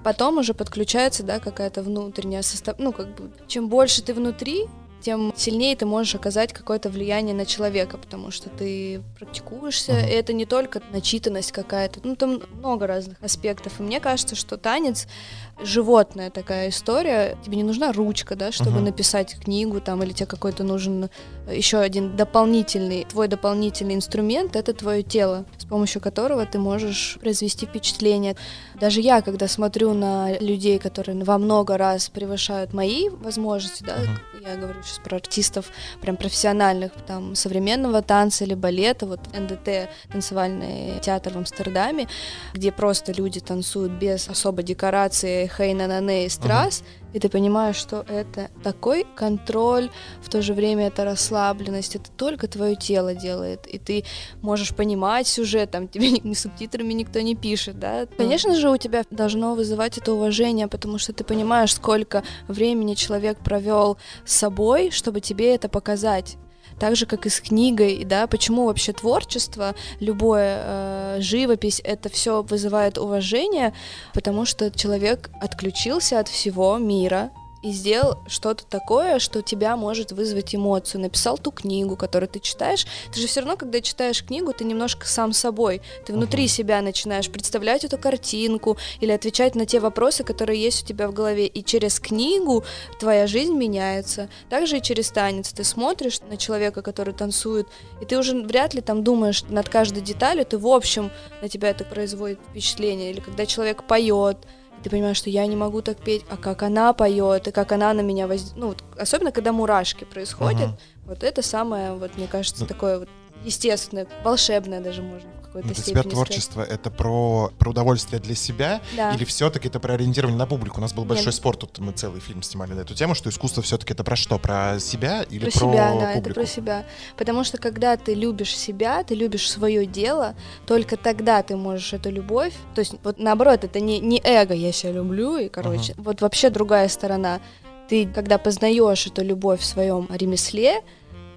Потом уже подключается, да, какая-то внутренняя состав... Ну, как бы, чем больше ты внутри, тем сильнее ты можешь оказать какое-то влияние на человека, потому что ты практикуешься, Мгм. и это не только начитанность какая-то, ну, там много разных аспектов. И мне кажется, что танец животная такая история. Тебе не нужна ручка, да, чтобы Мгм. написать книгу там, или тебе какой-то нужен еще один дополнительный, твой дополнительный инструмент — это твое тело, с помощью которого ты можешь произвести впечатление. Даже я, когда смотрю на людей, которые во много раз превышают мои возможности, да, Мгм. Я говорю сейчас про артистов прям профессиональных, там, современного танца или балета, вот НДТ, танцевальный театр в Амстердаме, где просто люди танцуют без особо декорации, хей на на и страс, и ты понимаешь, что это такой контроль, в то же время это расслабленность, это только твое тело делает, и ты можешь понимать сюжет, там тебе ни, субтитрами никто не пишет, да. Конечно же, у тебя должно вызывать это уважение, потому что ты понимаешь, сколько времени человек провел с собой, чтобы тебе это показать. Так же, как и с книгой, да, почему вообще творчество, любое э, живопись, это все вызывает уважение, потому что человек отключился от всего мира и сделал что-то такое, что тебя может вызвать эмоцию. Написал ту книгу, которую ты читаешь. Ты же все равно, когда читаешь книгу, ты немножко сам собой. Ты внутри Мгм. себя начинаешь представлять эту картинку или отвечать на те вопросы, которые есть у тебя в голове. И через книгу твоя жизнь меняется. Также и через танец. Ты смотришь на человека, который танцует, и ты уже вряд ли там думаешь над каждой деталью, ты в общем на тебя это производит впечатление. Или когда человек поет, ты понимаешь, что я не могу так петь, а как она поет, и как она на меня воздействует. Ну, вот, особенно когда мурашки происходят, Мгм. вот это самое, вот мне кажется, Ну, такое вот естественное, волшебное даже можно какой-то Для степени тебя сказать. творчество это про, про удовольствие для себя Да. или все-таки это про ориентирование на публику? У нас был большой Нет. спор, тут мы целый фильм снимали на эту тему, что искусство все-таки это про что? Про себя или про про, себя, да, это публику? про себя. Потому что когда ты любишь себя, ты любишь свое дело, только тогда ты можешь эту любовь. То есть, вот наоборот, это не, не эго, я себя люблю, и короче, вот вообще другая сторона. Ты, когда познаешь эту любовь в своем ремесле,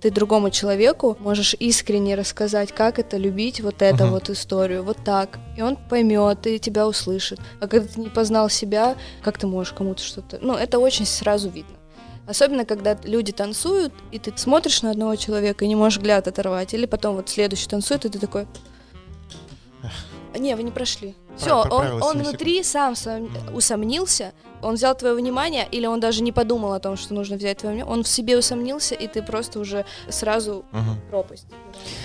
ты другому человеку можешь искренне рассказать, как это любить вот эту Мгм. вот историю, вот так. И он поймет и тебя услышит. А когда ты не познал себя, как ты можешь кому-то что-то... Ну, это очень сразу видно. Особенно, когда люди танцуют, и ты смотришь на одного человека и не можешь взгляд оторвать. Или потом вот следующий танцует, и ты такой... Не, вы не прошли. Все, он, он внутри сам сом- усомнился, он взял твое внимание, или он даже не подумал о том, что нужно взять твое внимание, он в себе усомнился, и ты просто уже сразу в пропасть.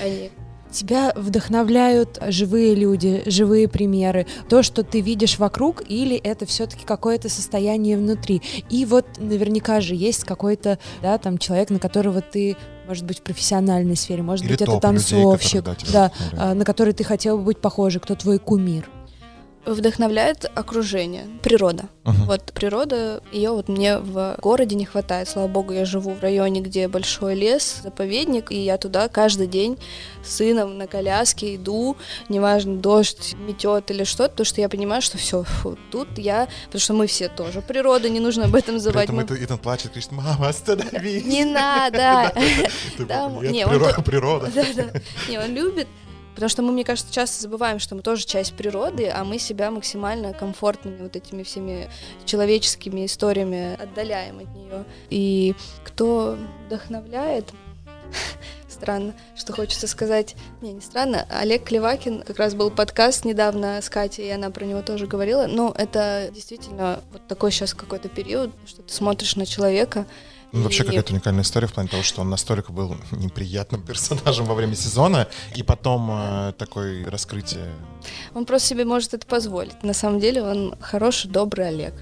А не- Тебя вдохновляют живые люди, живые примеры, то, что ты видишь вокруг, или это все-таки какое-то состояние внутри. И вот наверняка же есть какой-то, да, там человек, на которого ты, может быть, в профессиональной сфере, может Или быть, это топ людей, танцовщик, которые, да, да, а, на который ты хотел бы быть похожий, кто твой кумир. Вдохновляет окружение, природа. Мгм. Вот природа, ее вот мне в городе не хватает. Слава богу, я живу в районе, где большой лес, заповедник, и я туда каждый день с сыном на коляске иду, неважно, дождь метет или что-то, потому что я понимаю, что все, тут я, потому что мы все тоже природа, не нужно об этом забывать. этом Мы- Итан, плачет, кричит, мама, остановись. Не надо! Да, такой, «Нет, не, он природа. Не, он любит, потому что мы, мне кажется, часто забываем, что мы тоже часть природы, а мы себя максимально комфортными вот этими всеми человеческими историями отдаляем от нее. И кто вдохновляет, странно, что хочется сказать. Не, не странно. Олег Клевакин, как раз был подкаст недавно с Катей, и она про него тоже говорила. Но это действительно вот такой сейчас какой-то период, что ты смотришь на человека. Ну, вообще какая-то уникальная история в плане того, что он настолько был неприятным персонажем во время сезона, и потом э, такое раскрытие. Он просто себе может это позволить. На самом деле он хороший, добрый Олег.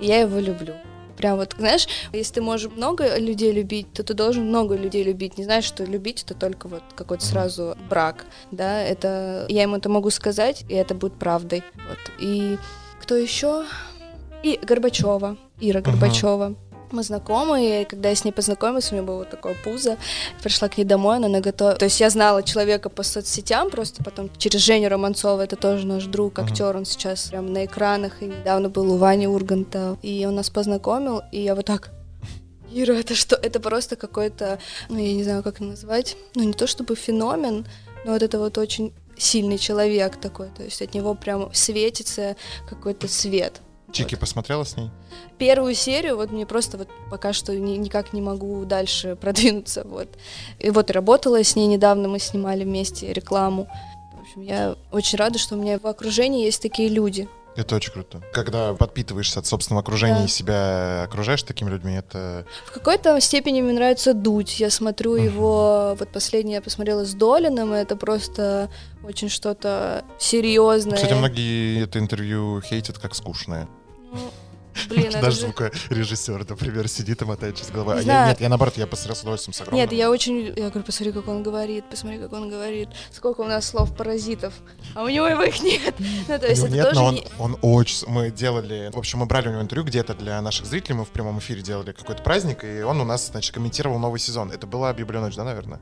Я его люблю. Прям вот, знаешь, если ты можешь много людей любить, то ты должен много людей любить. Не знаешь, что любить это только вот какой-то сразу брак, да, это я ему это могу сказать, и это будет правдой. Вот. И кто еще? И Горбачева, Ира. Горбачева. Мы знакомы, и когда я с ней познакомилась, у меня было вот такое пузо. Пришла к ней домой, она наготовила. То есть я знала человека по соцсетям, просто потом через Женю Романцова, это тоже наш друг, актер, он сейчас прям на экранах, и недавно был у Вани Урганта. И он нас познакомил, и я вот так... Ира, это что? Это просто какой-то, ну, я не знаю, как назвать, ну, не то чтобы феномен, но вот это вот очень сильный человек такой, то есть от него прям светится какой-то свет. Чики посмотрела с ней? Первую серию вот мне просто вот пока что ни- никак не могу дальше продвинуться, вот. И вот работала с ней недавно, мы снимали вместе рекламу. В общем, я очень рада, что у меня в окружении есть такие люди. Это очень круто. Когда подпитываешься от собственного окружения Да. и себя окружаешь такими людьми, это... В какой-то степени мне нравится Дудь. Я смотрю Мгм. его, вот последнее я посмотрела с Долиным, и это просто очень что-то серьезное. Кстати, многие это интервью хейтят как скучное. Oh. Блин, это Даже же... звукорежиссер, например, сидит и мотает через головой. Не А я, нет, я наоборот, я посмотрел с удовольствием с огромным. Нет, я очень... Я говорю, посмотри, как он говорит, посмотри, как он говорит. Сколько у нас слов паразитов, а у него его их нет. Ну, то есть это нет, тоже но он, не- он очень... Мы делали... В общем, мы брали у него интервью где-то для наших зрителей. Мы в прямом эфире делали какой-то праздник, и он у нас, значит, комментировал новый сезон. Это была «Библия ночь», да, наверное?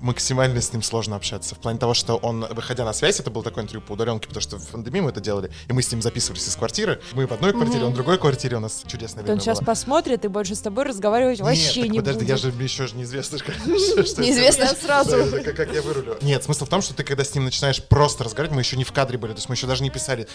Максимально с ним сложно общаться. В плане того, что он, выходя на связь, это был такой интервью по удаленке, потому что в пандемии мы это делали, и мы с ним записывались из квартиры. Мы в одной квартире, он в другой квартире. У нас чудесное Он время сейчас было. посмотрит и больше с тобой разговаривать вообще Нет, так не подожди, будет. я же еще же неизвестно, конечно, что Неизвестно сразу. Да, как, как я вырулю. Нет, смысл в том, что ты когда с ним начинаешь просто разговаривать, мы еще не в кадре были, то есть мы еще даже не писали.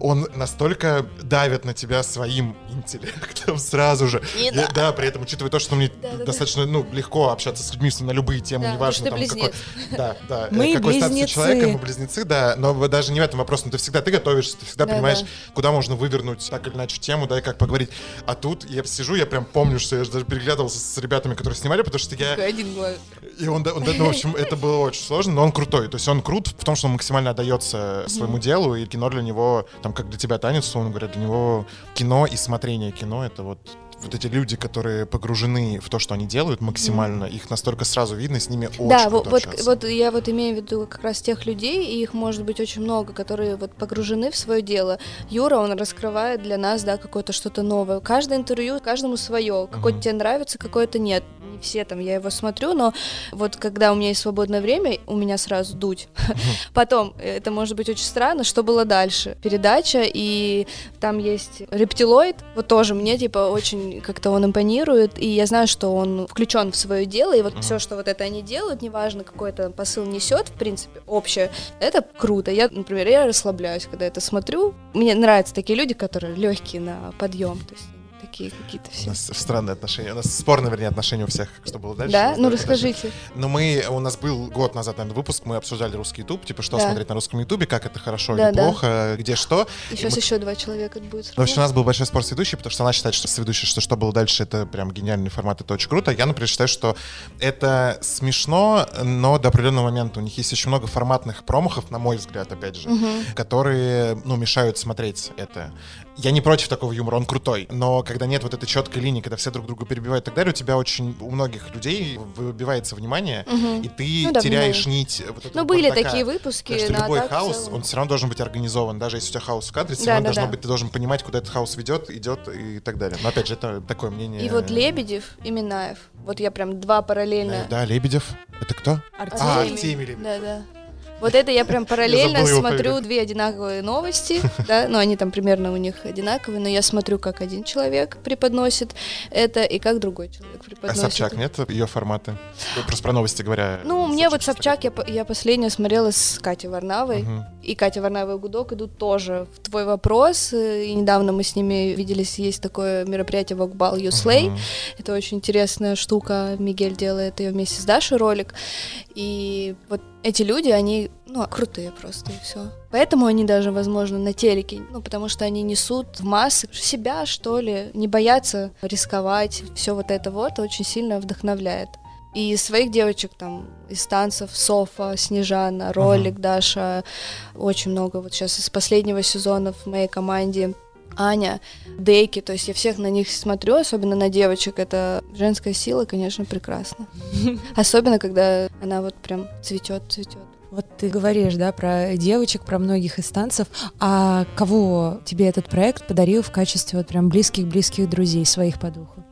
Он настолько давит на тебя своим интеллектом сразу же. Я- да, при этом, учитывая то, что мне Да-да-да. достаточно ну, легко общаться с людьми на любые темы, Да, неважно там какой. Да, да. Мы э, какой статус близнецы. человека, мы близнецы, да. Но даже не в этом вопрос, но ты всегда ты готовишься, ты всегда понимаешь, куда можно вывернуть так или иначе тему, да, и как поговорить. А тут я сижу, я прям помню, что я же даже переглядывался с ребятами, которые снимали, потому что я... Один глаз. И он, он, ну, в общем, это было очень сложно, но он крутой. То есть он крут в том, что он максимально отдается своему делу, и кино для него, там, как для тебя танец, условно говоря, для него кино и смотрение кино — это вот вот эти люди, которые погружены в то, что они делают максимально, их настолько сразу видно, с ними очень Да, вот, вот, общаться. вот я вот имею в виду как раз тех людей, и их может быть очень много, которые вот погружены в свое дело. Юра, он раскрывает для нас, да, какое-то что-то новое. Каждое интервью, каждому свое. Какое-то Мгм. тебе нравится, какое-то нет. Не все там, я его смотрю, но вот когда у меня есть свободное время, у меня сразу дуть. Потом, это может быть очень странно, что было дальше. Передача, и там есть рептилоид, вот тоже мне, типа, очень как-то он импонирует, и я знаю, что он включен в свое дело, и вот все, что вот это они делают, неважно, какой это посыл несет, в принципе, общее, это круто. Я, например, я расслабляюсь, когда это смотрю. Мне нравятся такие люди, которые легкие на подъем, то есть такие какие-то У все. нас странные отношения. У нас спорные, вернее, отношения у всех, что было дальше. Да? У Ну расскажите. Ну, мы, у нас был год назад, наверное, выпуск, мы обсуждали русский YouTube, типа, что Да. смотреть на русском YouTube, как это хорошо Да, или да. плохо, где что. И сейчас мы- еще два человека будет. Ну, в общем, у нас был большой спор с ведущей, потому что она считает, что с ведущей, что что было дальше, это прям гениальный формат, это очень круто. Я, например, считаю, что это смешно, но до определенного момента. У них есть очень много форматных промахов, на мой взгляд, опять же, которые, ну, мешают смотреть это. Я не против такого юмора, он крутой, но когда нет вот этой четкой линии, когда все друг друга перебивают и так далее, у тебя очень, у многих людей выбивается внимание, и ты Ну да, теряешь понимаю. нить. вот Ну, были бардака. такие выпуски, Потому что но любой хаос, он все равно должен быть организован. Даже если у тебя хаос в кадре, все Да, равно да, должно да. быть, ты должен понимать, куда этот хаос ведет, идет и так далее. Но опять же, это такое мнение. И вот Лебедев и Минаев. Вот я прям два параллельно. Да, Лебедев. Это кто? Артемий. А. Артемий Лебедев. Да, да. Вот это я прям параллельно его смотрю фамилию. две одинаковые новости, да, ну они там примерно у них одинаковые, но я смотрю, как один человек преподносит это и как другой человек А преподносит. Собчак это. нет ее форматы? Ну, Просто про новости говоря. Ну, мне вот Собчак, я, я последнее смотрела с Катей Варнавой, Мгм. и Катя Варнава и Гудок идут тоже в твой вопрос, э, и недавно мы с ними виделись, есть такое мероприятие Вокбал Юслей, Мгм. Это очень интересная штука. Мигель делает ее вместе с Дашей ролик. И вот эти люди, они, ну, крутые просто, и все. Поэтому они даже, возможно, на телеке, ну, потому что они несут в массы себя, что ли, не боятся рисковать. Все вот это вот очень сильно вдохновляет. И своих девочек там, из танцев, Софа, Снежана, Ролик, Даша, очень много. Вот сейчас из последнего сезона в моей команде Аня, Дейки, то есть я всех на них смотрю, особенно на девочек, это женская сила, конечно, прекрасно. Особенно, когда она вот прям цветет, цветет. Вот ты говоришь, да, про девочек, про многих из танцев. А кого тебе этот проект подарил в качестве вот прям близких-близких друзей, своих по духу?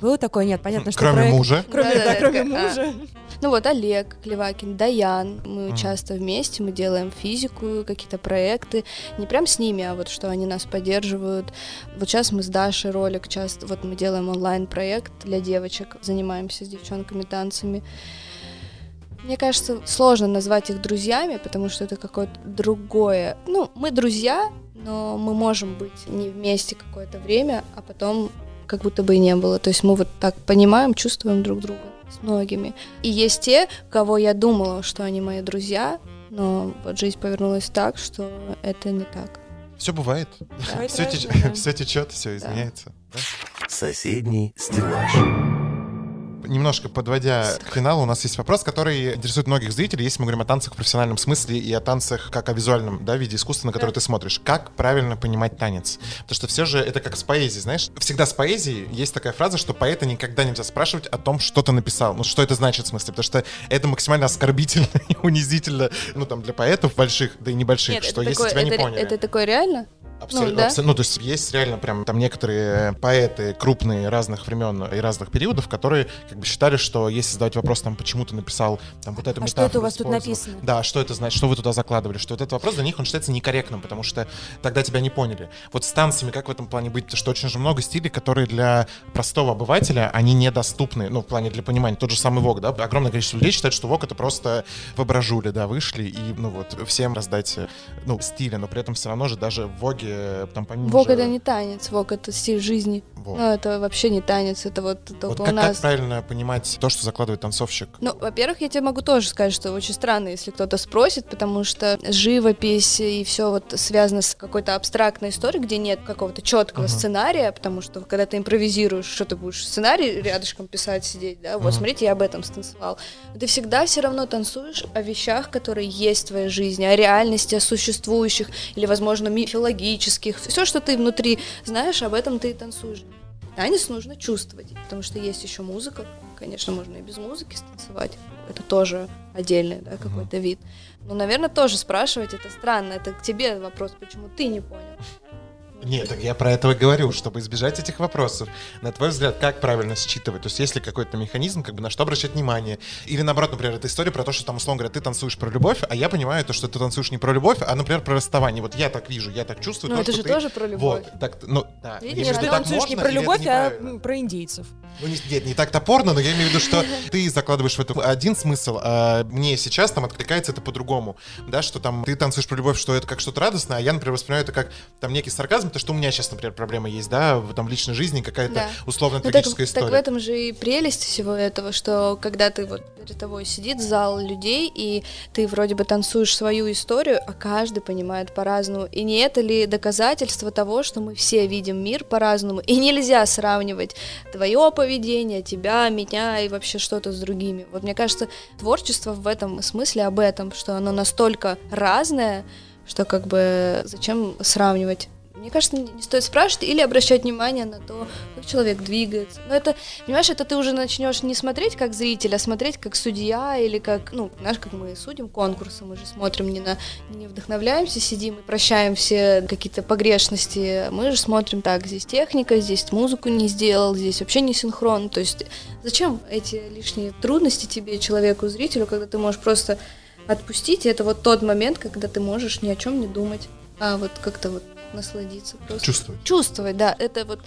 Было такое? Нет, понятно, что Кроме проект- мужа. Кроме, Да-да-да, да, кроме такая, а. мужа. Ну вот Олег Клевакин, Даян, мы Мгм. часто вместе, мы делаем физику, какие-то проекты, не прям с ними, а вот что они нас поддерживают. Вот сейчас мы с Дашей ролик часто, вот мы делаем онлайн-проект для девочек, занимаемся с девчонками танцами. Мне кажется, сложно назвать их друзьями, потому что это какое-то другое. Ну, мы друзья, но мы можем быть не вместе какое-то время, а потом как будто бы и не было. То есть мы вот так понимаем, чувствуем друг друга с многими. И есть те, кого я думала, что они мои друзья, но вот жизнь повернулась так, что это не так. Все бывает. Бывает Все, разное, да. все течет, все изменяется. да? Соседний стеллаж. Немножко подводя к финалу, у нас есть вопрос, который интересует многих зрителей, если мы говорим о танцах в профессиональном смысле и о танцах как о визуальном да, виде искусства, на который ты смотришь. Как правильно понимать танец? Потому что все же это как с поэзией, знаешь? Всегда с поэзией есть такая фраза, что поэта никогда нельзя спрашивать о том, что ты написал. Ну, что это значит в смысле? Потому что это максимально оскорбительно и унизительно, ну, там, для поэтов больших, да и небольших, что если тебя не это, поняли. это такое реально? Абсолютно, Ну, да. абсо- ну, то есть есть реально прям там некоторые поэты крупные разных времен и разных периодов, которые как бы считали, что если задавать вопрос, там, почему ты написал там вот эту А что метафору это у вас тут написано? Да, что это значит, что вы туда закладывали, что вот этот вопрос для них, он считается некорректным, потому что тогда тебя не поняли. Вот с танцами как в этом плане быть? Потому что очень же много стилей, которые для простого обывателя, они недоступны, ну, в плане для понимания. Тот же самый ВОК, да, огромное количество людей считает, что ВОК это просто в абражуле, да, вышли и, ну, вот, всем раздать, э, ну, стили, но при этом все равно же даже в ВОГе, э, там, помимо Вок же- это не танец, вок это стиль жизни. Вот. Ну, это вообще не танец, это вот только Вот у как, как нас. правильно понимать то, что закладывает танцовщик? Ну, во-первых, я тебе могу тоже сказать, что очень странно, если кто-то спросит, потому что живопись и все вот связано с какой-то абстрактной историей, где нет какого-то четкого Мгм. сценария, потому что когда ты импровизируешь, что ты будешь сценарий рядышком писать, сидеть, да, вот Мгм. смотрите, я об этом станцевал. Ты всегда все равно танцуешь о вещах, которые есть в твоей жизни, о реальности, о существующих или, возможно, мифологических. Все, что ты внутри знаешь, об этом ты и танцуешь. Танец нужно чувствовать, потому что есть еще музыка. Конечно, можно и без музыки станцевать. Это тоже отдельный да, какой-то вид. Но, наверное, тоже спрашивать это странно. Это к тебе вопрос, почему ты не понял. Нет, так я про это и говорю, чтобы избежать этих вопросов. На твой взгляд, как правильно считывать? То есть есть ли какой-то механизм, как бы на что обращать внимание? Или наоборот, например, это история про то, что там, условно говоря, ты танцуешь про любовь, а я понимаю то, что ты танцуешь не про любовь, а, например, про расставание. Вот я так вижу, я так чувствую. Ну, то, это же ты- тоже про любовь. Вот, так, ну, да. Видишь, ты так танцуешь не можно, про или это любовь, а про индейцев. Ну, не, нет, не так топорно, но я имею в виду, что ты закладываешь в это один смысл, а мне сейчас там откликается это по-другому, да, что там ты танцуешь про любовь, что это как что-то радостное, а я, например, воспринимаю это как там некий сарказм, то, что у меня сейчас, например, проблема есть, да, в, там, личной жизни, какая-то Да. условно Ну, так, трагическая так в история. этом же и прелесть всего этого, что когда ты вот перед тобой сидит зал людей, и ты вроде бы танцуешь свою историю, а каждый понимает по-разному. И не это ли доказательство того, что мы все видим мир по-разному, и нельзя сравнивать твое поведение, тебя, меня и вообще что-то с другими. Вот мне кажется, творчество в этом смысле об этом, что оно настолько разное, что как бы зачем сравнивать? Мне кажется, не стоит спрашивать или обращать внимание на то, как человек двигается. Но это, понимаешь, это ты уже начнешь не смотреть как зритель, а смотреть как судья или как, ну, знаешь, как мы судим конкурсы, мы же смотрим не на, не вдохновляемся, сидим и прощаем все какие-то погрешности, мы же смотрим так, здесь техника, здесь музыку не сделал, здесь вообще не синхрон, то есть зачем эти лишние трудности тебе, человеку, зрителю, когда ты можешь просто отпустить, и это вот тот момент, когда ты можешь ни о чем не думать, а вот как-то вот насладиться просто. Чувствовать. Чувствовать, да, это вот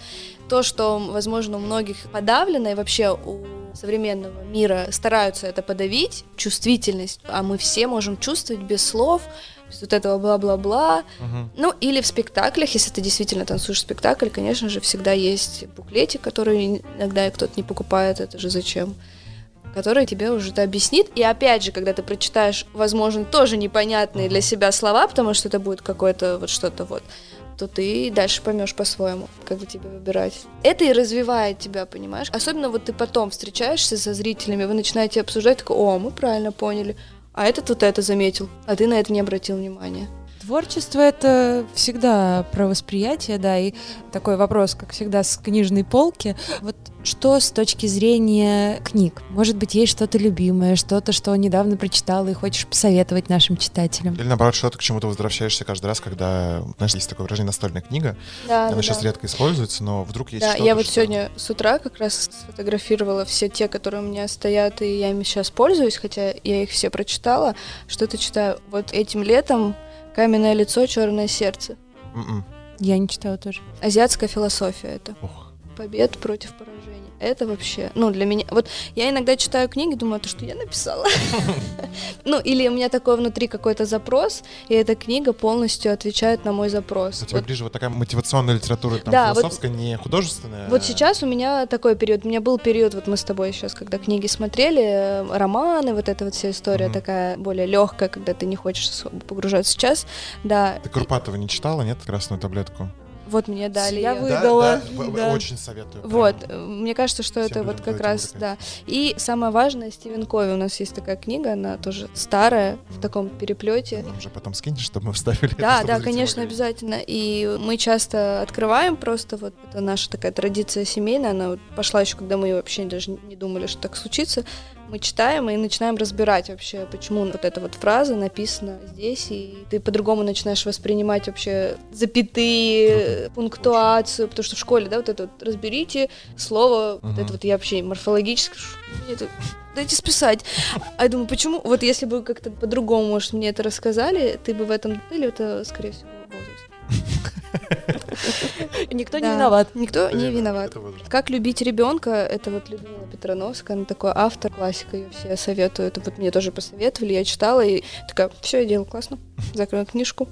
то, что, возможно, у многих подавлено, и вообще у современного мира стараются это подавить, чувствительность, а мы все можем чувствовать без слов, без вот этого бла-бла-бла. Мгм. Ну, или в спектаклях, если ты действительно танцуешь спектакль, конечно же, всегда есть буклетик, который иногда кто-то не покупает, это же зачем? Который тебе уже это объяснит. И опять же, когда ты прочитаешь, возможно, тоже непонятные для себя слова, потому что это будет какое-то вот что-то вот, то ты дальше поймешь по-своему, как бы тебе выбирать. Это и развивает тебя, понимаешь? Особенно вот ты потом встречаешься со зрителями, вы начинаете обсуждать, такой, о, мы правильно поняли, а этот вот это заметил, а ты на это не обратил внимания. Творчество это всегда про восприятие, да, и такой вопрос, как всегда, с книжной полки. Вот что с точки зрения книг? Может быть, есть что-то любимое, что-то, что недавно прочитала и хочешь посоветовать нашим читателям? Или наоборот, что-то, к чему ты возвращаешься каждый раз, когда, знаешь, есть такое выражение «настольная книга». Да, Она да, сейчас да. редко используется, но вдруг есть Да, что-то, я вот что- сегодня с утра как раз сфотографировала все те, которые у меня стоят, и я ими сейчас пользуюсь, хотя я их все прочитала. Что-то читаю. Вот этим летом «Каменное лицо, черное сердце». М-м. Я не читала тоже. Азиатская философия это. Ох. Побед против поражений. Это вообще, ну, для меня... Вот я иногда читаю книги, думаю, это что я написала? Ну, или у меня такой внутри какой-то запрос, и эта книга полностью отвечает на мой запрос. У тебя Вот ближе вот такая мотивационная литература, там, философская, не художественная. Вот сейчас у меня такой период. У меня был период, вот мы с тобой сейчас, когда книги смотрели, э, романы, вот эта вот вся история такая более легкая, когда ты не хочешь погружаться. Сейчас, да, Ты Курпатова не читала, нет, красную таблетку? Вот мне дали. Я Выдала, Да, да, в- да. очень советую. Вот, э, мне кажется, что Всем это вот как раз, да. И самое важное, Стивен Кови, у нас есть такая книга, она тоже старая, в таком переплете. Нам же потом скинешь, чтобы мы вставили. Да, да, конечно, могли. обязательно. И мы часто открываем просто, вот это наша такая традиция семейная, она вот пошла еще, когда мы вообще даже не думали, что так случится. Мы читаем и начинаем разбирать вообще, почему вот эта вот фраза написана здесь, и ты по-другому начинаешь воспринимать вообще запятые, пунктуацию, потому что в школе, да, вот это вот разберите слово, вот Мгм. это вот я вообще морфологически, это- дайте списать. А я думаю, почему? Вот если бы как-то по-другому, может, мне это рассказали, ты бы в этом... Или это, скорее всего, возраст. Никто не виноват. Никто не виноват. Как любить ребенка, это вот Людмила Петрановская, она такой автор, классика, ее все советуют. Вот мне тоже посоветовали, я читала и такая, все, я делаю классно, закрыла книжку.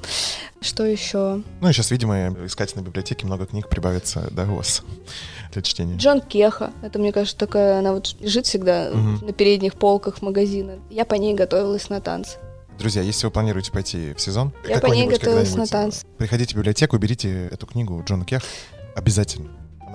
Что еще? Ну и сейчас, видимо, искать на библиотеке много книг прибавится, у вас для чтения. Джон Кеха, это, мне кажется, такая, она вот лежит всегда на передних полках магазина. Я по ней готовилась на танцы. Друзья, если вы планируете пойти в сезон, Я по ней готовилась на танцы. приходите в библиотеку, берите эту книгу Джона Кех. Обязательно.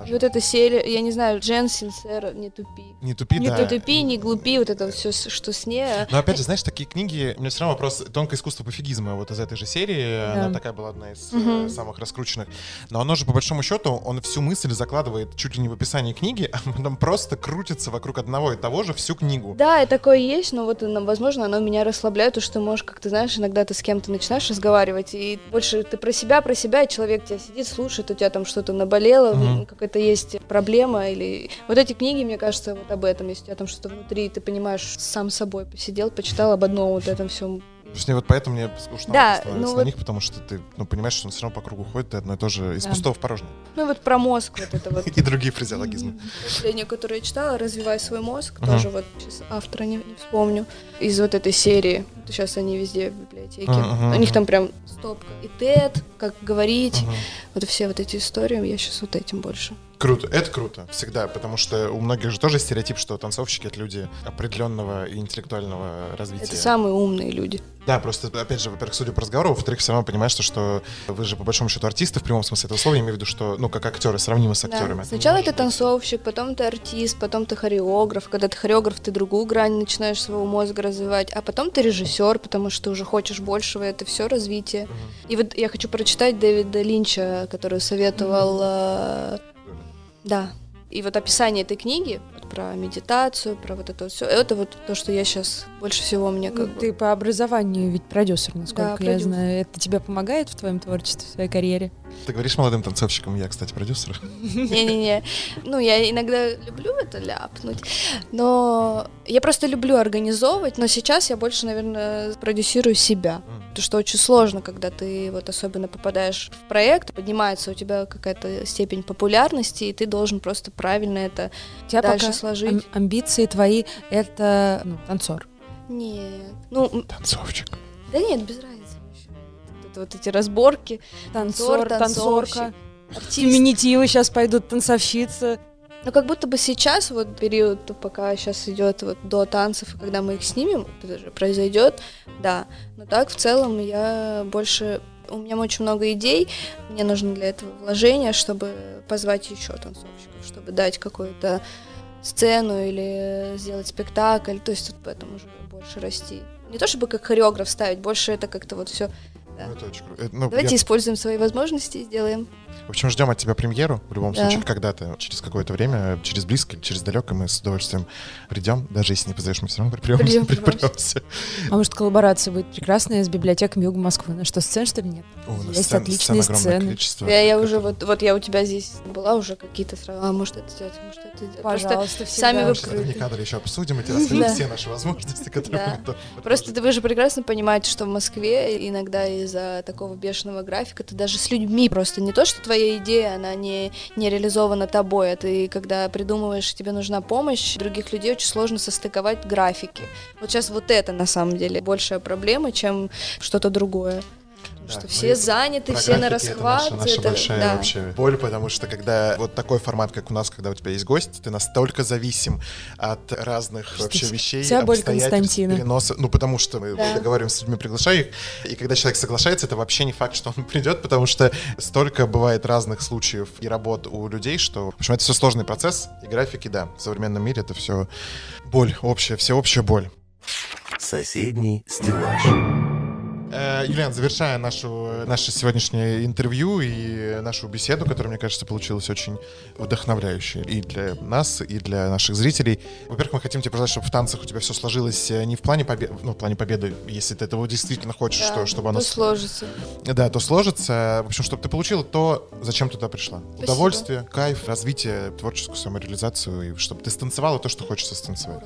Она И вот эта серия, я не знаю, Джен Синсера, не тупи. Не тупи, Не да. тупи, не глупи, вот это все, что с ней. а Но опять же, знаешь, такие книги, у меня все равно вопрос тонкое искусство пофигизма вот из этой же серии, она Да. такая была одна из э, самых раскрученных. Но оно же, по большому счету, он всю мысль закладывает чуть ли не в описании книги, а потом просто крутится вокруг одного и того же всю книгу. Да, и такое есть, но вот, возможно, оно меня расслабляет, то, что можешь, как ты знаешь, иногда ты с кем-то начинаешь разговаривать, и больше ты про себя, про себя, и человек тебя сидит, слушает, у тебя там что-то наболело, Мгм. м, какая-то есть проблема, или... Вот эти книги, мне кажется, вот об этом, если у тебя там что-то внутри, ты понимаешь, сам собой посидел, почитал об одном вот этом всем, мне вот поэтому мне скучно Да, становится ну на вот- них, потому что ты ну, понимаешь, что он все равно по кругу ходит, ты одно и то же из Да. пустого в порожнее. Ну вот про мозг вот это вот. И другие фразеологизмы. Последнее, которое я читала, «Развивай свой мозг», тоже вот сейчас автора не, вспомню, из вот этой серии. Сейчас они везде в библиотеке. У них там прям стопка. И TED, как говорить, вот все вот эти истории, я сейчас вот этим больше. Круто, это круто, всегда, потому что у многих же тоже стереотип, что танцовщики — это люди определенного и интеллектуального развития. Это самые умные люди. Да, просто, опять же, во-первых, судя по разговору, во-вторых, все равно понимаешь, что, что вы же, по большому счету, артисты в прямом смысле этого слова, я имею в виду, что, ну, как актеры, сравнимы с Да. актерами. Сначала Не ты танцовщик, потом ты артист, потом ты хореограф. Когда ты хореограф, ты другую грань начинаешь своего мозга развивать, а потом ты режиссер, потому что ты уже хочешь большего, это все развитие. Мгм. И вот я хочу прочитать Дэвида Линча, который советовал... э, Да. И вот описание этой книги вот про медитацию, про вот это все, это вот то, что я сейчас больше всего мне как бы... Ну, Ты по образованию ведь продюсер, насколько я продюсер. знаю. Это тебе помогает в твоем творчестве, в твоей карьере? Ты говоришь молодым танцовщикам, я, кстати, продюсер. Не-не-не. Ну, я иногда люблю это ляпнуть, но я просто люблю организовывать, но сейчас я больше, наверное, продюсирую себя. Потому что очень сложно, когда ты вот особенно попадаешь в проект, поднимается у тебя какая-то степень популярности, и ты должен просто правильно это... Тебя Дальше пока сложить. ам- амбиции твои — это ну, танцор. Нет. Ну, Танцовщик. да нет, без разницы вообще. Вот, это вот эти разборки. Танцор, танцовщик, танцорка. Феминитивы сейчас пойдут, танцовщица. Ну, как будто бы сейчас, вот период, пока сейчас идет вот до танцев, и когда мы их снимем, это же произойдет, да. Но так, в целом, я больше... У меня очень много идей, мне нужно для этого вложения, чтобы позвать еще танцовщиков, чтобы дать какую-то сцену или сделать спектакль, то есть вот поэтому уже больше расти. Не то чтобы как хореограф ставить, больше это как-то вот все. Да. Ну, это очень круто. Это, ну, Давайте я- используем свои возможности и сделаем. В общем, ждем от тебя премьеру. В любом Да. случае, когда-то, через какое-то время, через близко или через далеко, мы с удовольствием придем. Даже если не позовешь, мы все равно припремся. Припремся. А может, коллаборация будет прекрасная с библиотеками Юга Москвы? На что, сцен, что ли, нет? О, у нас Есть сцен- отличные сцен сцены. количество. Я, я уже вот, вот я у тебя здесь была уже какие-то сразу, а может это сделать, может это сделать. Просто Пожалуйста, сами всегда. вы- Может, это вне кадра еще обсудим, и тебе расскажем все наши возможности, которые Просто вы же прекрасно понимаете, что в Москве иногда из-за такого бешеного графика ты даже с людьми просто не то, что твоя идея, она не, не реализована тобой, а ты когда придумываешь, тебе нужна помощь, других людей очень сложно состыковать графики. Вот сейчас вот это на самом деле большая проблема, чем что-то другое. Потому Да, что ну все заняты, все на графики это расхват. наша, наша это- большая да. вообще боль, потому что когда вот такой формат, как у нас, когда у тебя есть гость, ты настолько зависим от разных вообще Кстати, вещей, вся боль обстоятельств, Константина. переноса. Ну, потому что мы Да. договариваемся с людьми, приглашаю их, и когда человек соглашается, это вообще не факт, что он придет, потому что столько бывает разных случаев и работ у людей, что, в общем, это все сложный процесс, и графики, да, в современном мире это все боль общая, всеобщая боль. Соседний стеллаж. Э, Юлиан, завершая нашу, наше сегодняшнее интервью и нашу беседу, которая, мне кажется, получилась очень вдохновляющей и для нас, и для наших зрителей. Во-первых, мы хотим тебе пожелать, чтобы в танцах у тебя все сложилось э, не в плане победы, ну, в плане победы, если ты этого действительно хочешь, Да, что, чтобы оно... то сложится. Да, то сложится. В общем, чтобы ты получила то, зачем туда пришла. Спасибо. Удовольствие, кайф, развитие, творческую самореализацию, и чтобы ты станцевала то, что хочется станцевать.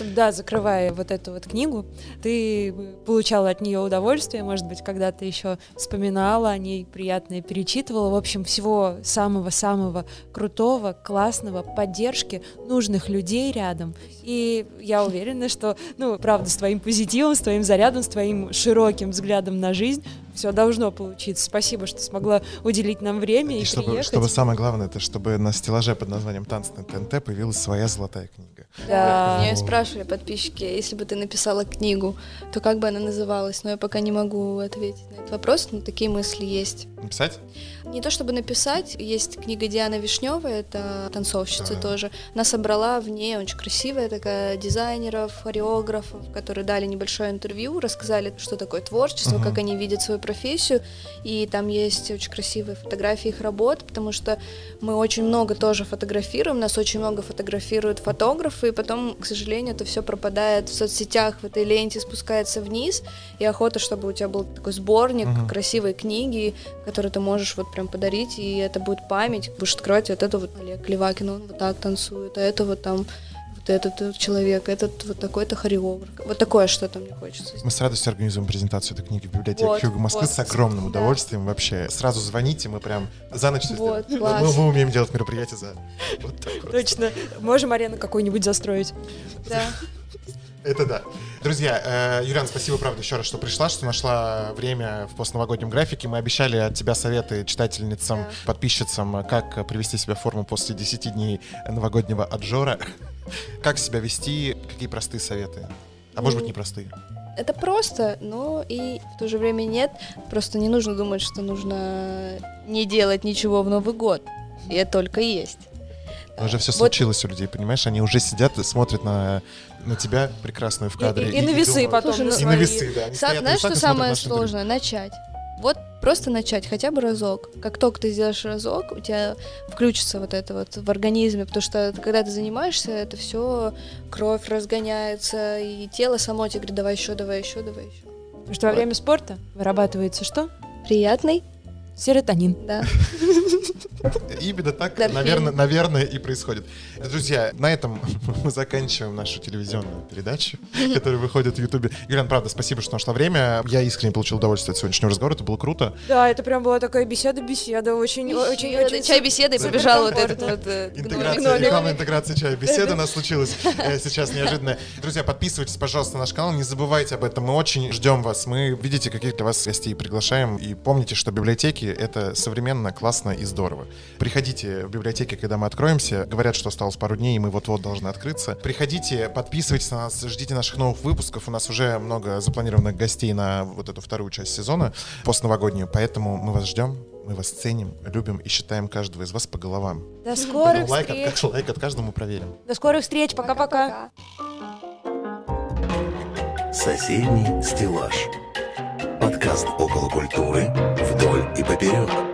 Чтобы, да, закрывая вот эту вот книгу, ты получала от нее удовольствие, может быть, когда-то еще вспоминала о ней, приятное перечитывала. В общем, всего самого-самого крутого, классного, поддержки нужных людей рядом. И я уверена, что, ну, правда, с твоим позитивом, с твоим зарядом, с твоим широким взглядом на жизнь все должно получиться. Спасибо, что смогла уделить нам время и, И чтобы, приехать. чтобы самое главное, это чтобы на стеллаже под названием «Танцы на ТНТ» появилась своя золотая книга. Да. Меня спрашивали подписчики, если бы ты написала книгу, то как бы она называлась? Но я пока не могу ответить на этот вопрос, но такие мысли есть. Написать? Не то чтобы написать, есть книга Дианы Вишневой, это танцовщица Да. тоже. Она собрала в ней очень красивая такая дизайнеров, хореографов, которые дали небольшое интервью, рассказали, что такое творчество, Мгм. как они видят свою профессию. И там есть очень красивые фотографии их работ, потому что мы очень много тоже фотографируем, нас очень много фотографируют фотографы, и потом, к сожалению, это все пропадает в соцсетях, в этой ленте спускается вниз, и охота, чтобы у тебя был такой сборник Мгм. красивой книги, которую ты можешь вот прям подарить, и это будет память. Будешь открывать вот это вот Олег Левакин, он вот так танцует, а это вот там вот этот человек, этот вот такой-то хореограф. Вот такое что-то мне хочется. Мы с радостью организуем презентацию этой книги в библиотеке Вот, Хьюго Москвы вот. с огромным Да. удовольствием вообще. Сразу звоните, мы прям за ночь Вот, сделаем. класс. Мы, мы умеем делать мероприятия за вот так вот. Точно. Можем арену какую-нибудь застроить. Да. Это да. Друзья, э, Юлиан, спасибо, правда, еще раз, что пришла, что нашла время в постновогоднем графике. Мы обещали от тебя советы читательницам, Да. подписчицам, как привести себя в форму после 10 дней новогоднего отжора. Как себя вести, какие простые советы? А может быть, непростые. Это просто, но и в то же время нет. Просто не нужно думать, что нужно не делать ничего в Новый год. И это только есть. Но уже все Вот- случилось у людей, понимаешь? Они уже сидят и смотрят на, на тебя прекрасную в кадре. И- и на весы думают- потом Слушай, ну- И на весы, да. Они Са- стоят знаешь, что и самое сложное? Начать. Вот просто начать хотя бы разок. Как только ты сделаешь разок, у тебя включится вот это вот в организме, потому что когда ты занимаешься, это все кровь разгоняется, и тело само тебе говорит, давай еще, давай еще, давай еще. Потому что во Вот. время спорта вырабатывается что? Приятный, Серотонин. да. Именно так, наверное, наверное, и происходит. Друзья, на этом мы заканчиваем нашу телевизионную передачу, которая выходит в Ютубе. Юлиан, правда, спасибо, что нашла время. Я искренне получил удовольствие от сегодняшнего разговора, это было круто. Да, это прям была такая беседа-беседа, очень, очень, очень... Чай беседы и побежал вот этот вот э, Интеграция, гномик. рекламная интеграция чая. Беседа у нас случилась э, сейчас неожиданно. Друзья, подписывайтесь, пожалуйста, на наш канал, не забывайте об этом. Мы очень ждем вас. Мы, видите, каких для вас гостей приглашаем. И помните, что библиотеки — это современно, классно и здорово. Приходите в библиотеки, когда мы откроемся. Говорят, что осталось пару дней, и мы вот-вот должны открыться. Приходите, подписывайтесь на нас, ждите наших новых выпусков. У нас уже много запланированных гостей на вот эту вторую часть сезона, постновогоднюю. Поэтому мы вас ждем, мы вас ценим, любим и считаем каждого из вас по головам. До скорых лайк, встреч. от, лайк от каждому проверим. До скорых встреч. Пока-пока. Соседний стеллаж. Подкаст около культуры вдоль и поперек.